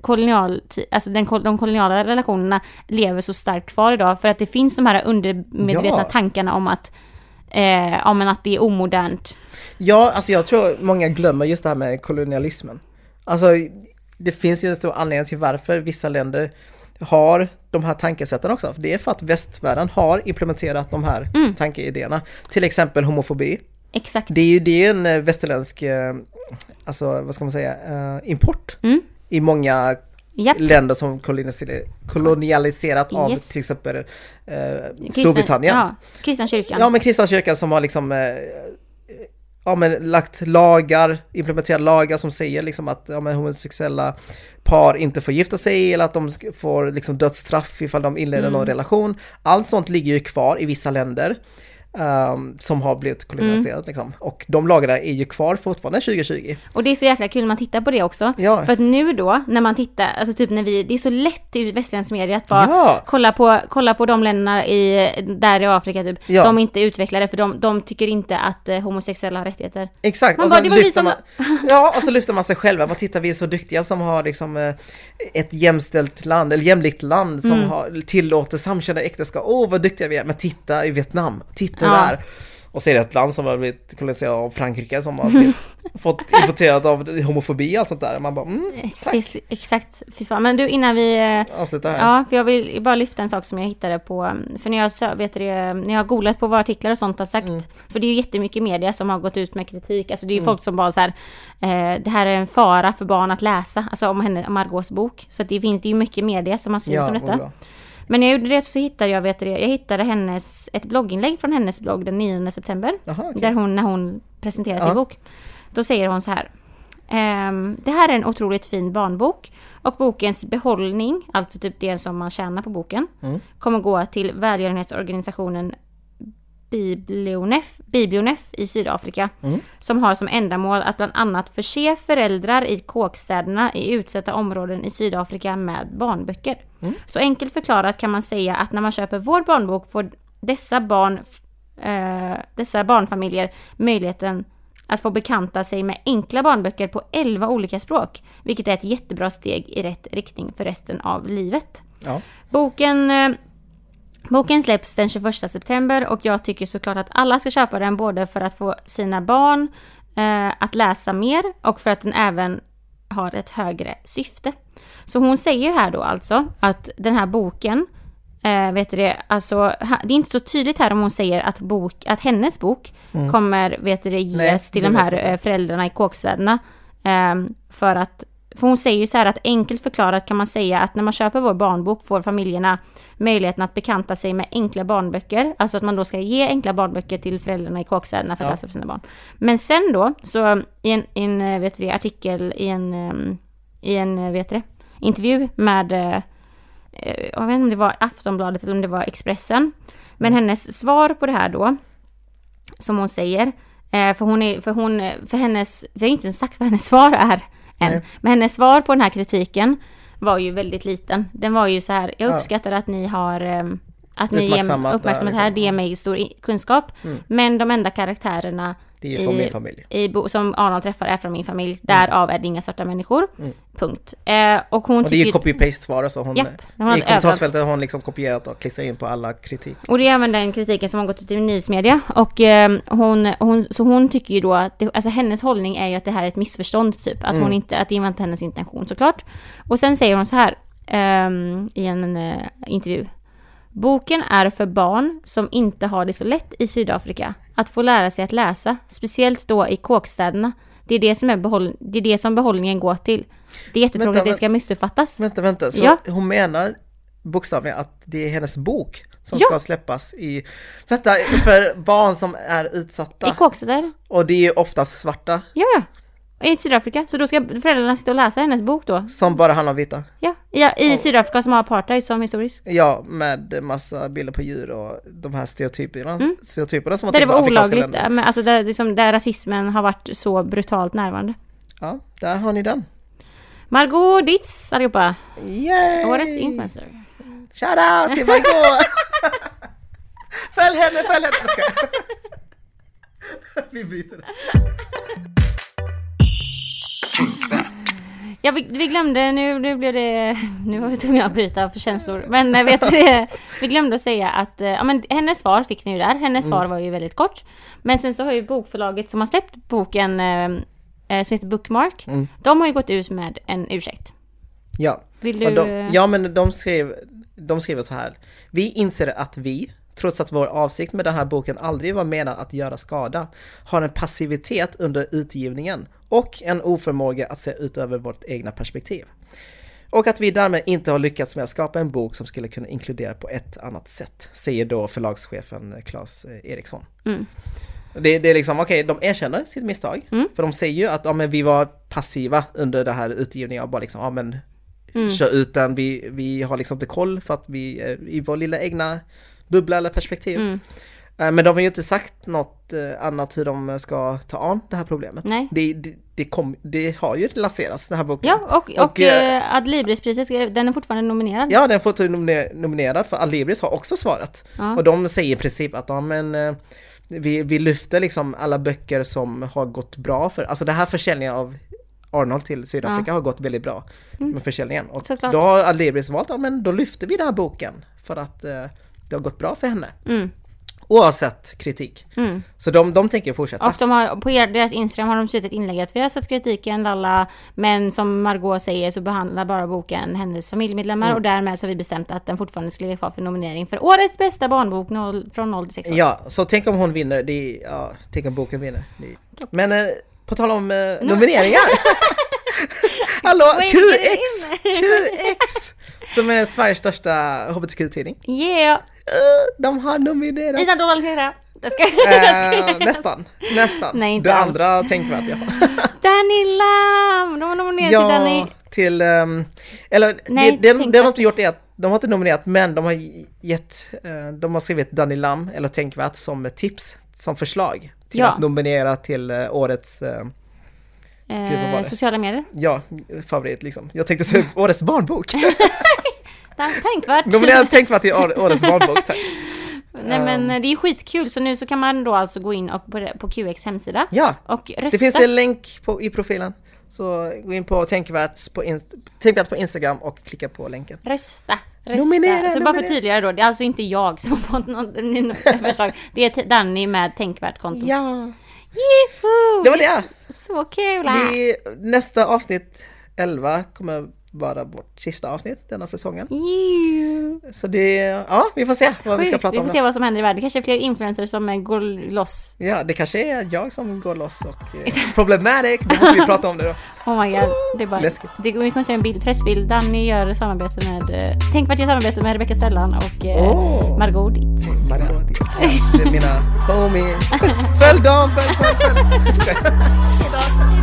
kolonial, alltså den, de koloniala relationerna lever så starkt kvar idag för att det finns de här undermedvetna Ja. tankarna om att, eh, ja, men att det är omodernt. Ja, alltså jag tror många glömmer just det här med kolonialismen. Alltså, det finns ju en stor anledning till varför vissa länder har de här tankesätten också. Det är för att västvärlden har implementerat de här tankeidéerna. Till exempel homofobi. Exakt. Det är ju det är en eh, västerländsk, eh, alltså vad ska man säga, eh, import Mm. I många Japp. länder som kolonialiser- kolonialiserat av Yes. till exempel eh, Kristen- Storbritannien. Ja, kristna kyrkan. Ja men kristna kyrkan som har liksom eh, Ja men lagt lagar, implementerat lagar som säger liksom att ja, men homosexuella par inte får gifta sig eller att de får liksom dödsstraff ifall de inleder någon relation. Allt sånt ligger ju kvar i vissa länder ehm, som har blivit kolonialiserat liksom. Och de lagarna är ju kvar fortfarande 2020. Och det är så jäkla kul när man tittar på det också. Ja. För att nu då, när man tittar, alltså typ när vi, det är så lätt i västerländsk media att bara Ja. kolla, på, kolla på de länderna i, där i Afrika typ. Ja. De är inte utvecklade för de, de tycker inte att eh, homosexuella har rättigheter. Exakt, Man och bara, det var vi som- man, ja, och så *laughs* lyfter man sig själva. Vad tittar vi är så duktiga som har liksom eh, ett jämställt land, eller jämlikt land som Mm. har, tillåter samkönade äktenskap. Åh, vad duktiga vi är. Men titta i Vietnam, titta Ja. där. Och så är det ett land som har blivit koloniserat av Frankrike som har blivit, *laughs* fått importerat av homofobi och allt sånt där. Man bara, mm, Det tack. exakt, fy fan. Men du innan vi eh, Avsluta här. Ja, för jag vill bara lyfta en sak som jag hittade på, för när jag, vet det, när jag har googlat på vad artiklar och sånt har sagt, Mm. för det är ju jättemycket media som har gått ut med kritik, alltså det är ju folk som bara så här, eh, det här är en fara för barn att läsa, alltså om henne, om Margaux bok, så det finns, det är ju mycket media som har skrivit Ja, om detta. Men när jag gjorde det så hittade jag, vet det, jag hittade hennes, ett blogginlägg från hennes blogg den 9 september, Jaha, okej. där hon, när hon presenterar sin Ja. bok. Då säger hon så här. Ehm, det här är en otroligt fin barnbok och bokens behållning, alltså typ det som man tjänar på boken, Mm. kommer gå till välgörenhetsorganisationen Biblionef, Biblionef i Sydafrika Mm. som har som ändamål att bland annat förse föräldrar i kåkstäderna i utsatta områden i Sydafrika med barnböcker. Mm. Så enkelt förklarat kan man säga att när man köper vår barnbok får dessa barn, eh, dessa barnfamiljer möjligheten att få bekanta sig med enkla barnböcker på 11 olika språk, vilket är ett jättebra steg i rätt riktning för resten av livet. Ja. Boken, eh, boken släpps den 21 september och jag tycker såklart att alla ska köpa den både för att få sina barn eh, att läsa mer och för att den även har ett högre syfte. Så hon säger här då alltså att den här boken, eh, vet du det, alltså det är inte så tydligt här om hon säger att, bok, att hennes bok kommer, vet du det, ges Nej, till de här eh, föräldrarna i kåkstäderna. Eh, för att för hon säger ju så här att enkelt förklarat kan man säga att när man köper vår barnbok får familjerna möjligheten att bekanta sig med enkla barnböcker. Alltså att man då ska ge enkla barnböcker till föräldrarna i kåkstäderna för att Ja. läsa för sina barn. Men sen då, så i en, i en eh, vet det, artikel i en, ehm, i en eh, vet det, intervju med, eh, jag vet inte om det var Aftonbladet eller om det var Expressen. Men Mm. hennes svar på det här då, som hon säger, för hon är, för hon, för hennes, vi har inte ens sagt vad hennes svar är än. Nej. Men hennes svar på den här kritiken var ju väldigt liten. Den var ju så här, jag Ja. uppskattar att ni har ehm, att ni ger uppmärksamhet här, det ger mig stor kunskap. Mm. Men de enda karaktärerna Ju från min familj. i som Arnold träffar är från min familj. Därav är det inga svarta människor. Mm. Punkt. Eh, och hon Och det är ju tycker... copy-paste svar så hon, Japp, hon i kommentarsfältet har hon liksom kopierat och klistrat in på alla kritik. Och det är även den kritiken som har gått ut i nyhetsmedia. Och eh, hon, hon, så hon tycker ju då att, det, alltså hennes hållning är ju att det här är ett missförstånd typ. Att hon Mm. inte, att det var inte hennes intention såklart. Och sen säger hon så här ehm, i en eh, intervju. Boken är för barn som inte har det så lätt i Sydafrika att få lära sig att läsa, speciellt då i kåkstäderna. Det är det som, är behåll, det, är det som behållningen går till. Det är jättetråkigt Vänta, att det ska missuppfattas. Vänta, vänta, så Ja. hon menar bokstavligen att det är hennes bok som Ja. ska släppas i, vänta, för barn som är utsatta. I kåkstäder? Och det är ju oftast svarta Ja, ja. I Sydafrika. Så då ska föräldrarna sitta och läsa hennes bok då? som bara handlar om vita. Ja, ja i Sydafrika som har apartheid som historisk. Ja, med massa bilder på djur och de här stereotyperna, stereotyperna som Där det på var olagligt, men alltså där, liksom, där rasismen har varit så brutalt närvarande. Ja, där har ni den. Margot Ditz allihopa! Yay! Årets influencer. Shout out till Margot! *laughs* följ henne, följ henne! *laughs* Vi bryter. Ja, vi, vi glömde, nu, nu blev det, *laughs* nu var vi tvungna att bryta för känslor. Men eh, vet du vi glömde att säga att, eh, ja men hennes svar fick ni ju där. Hennes Mm. svar var ju väldigt kort. Men sen så har ju bokförlaget som har släppt boken, eh, eh, som heter Bookmark, Mm. de har ju gått ut med en ursäkt. Ja. Vill du... De, ja men de skrev, de skriver så här. Vi inser att vi, trots att vår avsikt med den här boken aldrig var menad att göra skada, har en passivitet under utgivningen och en oförmåga att se utöver vårt egna perspektiv. Och att vi därmed inte har lyckats med att skapa en bok som skulle kunna inkludera på ett annat sätt, säger då förlagschefen Claes eh, Eriksson. Mm. Det, det är liksom, okej, de erkänner sitt misstag. Mm. För de säger ju att ja, men vi var passiva under det här utgivningen och bara liksom, ja men Mm. kör ut den, vi, vi har liksom inte koll för att vi är i vår lilla egna bubbla eller perspektiv. Mm. Eh, Men de har ju inte sagt något eh, annat hur de ska ta an det här problemet. Nej. Det, det, det, kom, det har ju lanserats den här boken. Ja, och, och, Och, eh, eh, Adlibrispriset, den är fortfarande nominerad. Ja, den får ta nominer- nominerad för Alibris har också svarat. Ja. Och de säger i princip att ja, men, vi, vi lyfter liksom alla böcker som har gått bra för, alltså det här försäljningen av Arnold till Sydafrika har gått väldigt bra med försäljningen. Och Såklart. då har Alibris valt, ja men då lyfter vi den här boken för att det har gått bra för henne. Mm, Oavsett kritik. mm. Så de, de tänker fortsätta. Och de har, på er, deras Instagram har de skrivit ett inlägg att vi har sett kritiken, lalla, men som Margot säger så behandlar bara boken hennes familjemedlemmar Mm. och därmed så har vi bestämt att den fortfarande ska ligga kvar för nominering för årets bästa barnbok noll, från 0 till 6 år. Ja, så tänk om hon vinner. Det ja, tänk om boken vinner. Det men eh, på tal om eh, nomineringar. *laughs* Hallå, QX! QX! Som är Sveriges största hbtq-tidning. Yeah! Eh, De har nominerat... Ina Dahlgren! Jag ska, Eh, nästan, nästan. Nej, inte det alls. andra tänkvärt i alla fall. Danny Lam! De har nominerat till Danny. Ja, till... ehm, eller Nej, det, det, det de har inte gjort är att de har inte nominerat men de har gett, eh, de har skrivit Danny Lam eller Tänkvärt som tips, som förslag till Ja. att nominera till eh, årets, eh, Gud, sociala medier. ja, favorit liksom. Jag tänkte säga årets barnbok. *laughs* *laughs* Tänkvärt. Nominera Tänkvärt till å- årets barnbok, tack. *laughs* Nej men eh, det är skitkul så nu så kan man då alltså gå in och på, på QX hemsida Ja, och rösta. det finns en länk på, i profilen. Så gå in på Tänkvärt på, inst- Tänkvärt på Instagram och klicka på länken. Rösta! Rösta! Nominera, så bara för nominera. att tydliggöra då, det är alltså inte jag som har fått något *laughs* något förslag. Det är Danny med Tänkvärt-kontot. Ja, Juhu! det var det. Så kul! Vi, nästa avsnitt 11 kommer vara vårt sista avsnitt denna säsongen. Juhu. Så det, ja vi får se vad vi ska Sjukt. prata Vi om. får då. se vad som händer i världen. Kanske fler influencers som går loss. Ja, det kanske är jag som går loss och eh, *laughs* problematic, då måste vi prata om det då. *laughs* Oh my god. Det är bara... Läskigt. Det, vi kommer se en bild, pressbild. Danny gör samarbete med... Eh, Tänkvärt gör samarbete med Rebecca Stellan och eh, Åh. Margot Dietz. Margot, ja, det är mina homies. *laughs* Följ dem, följ, följ, följ.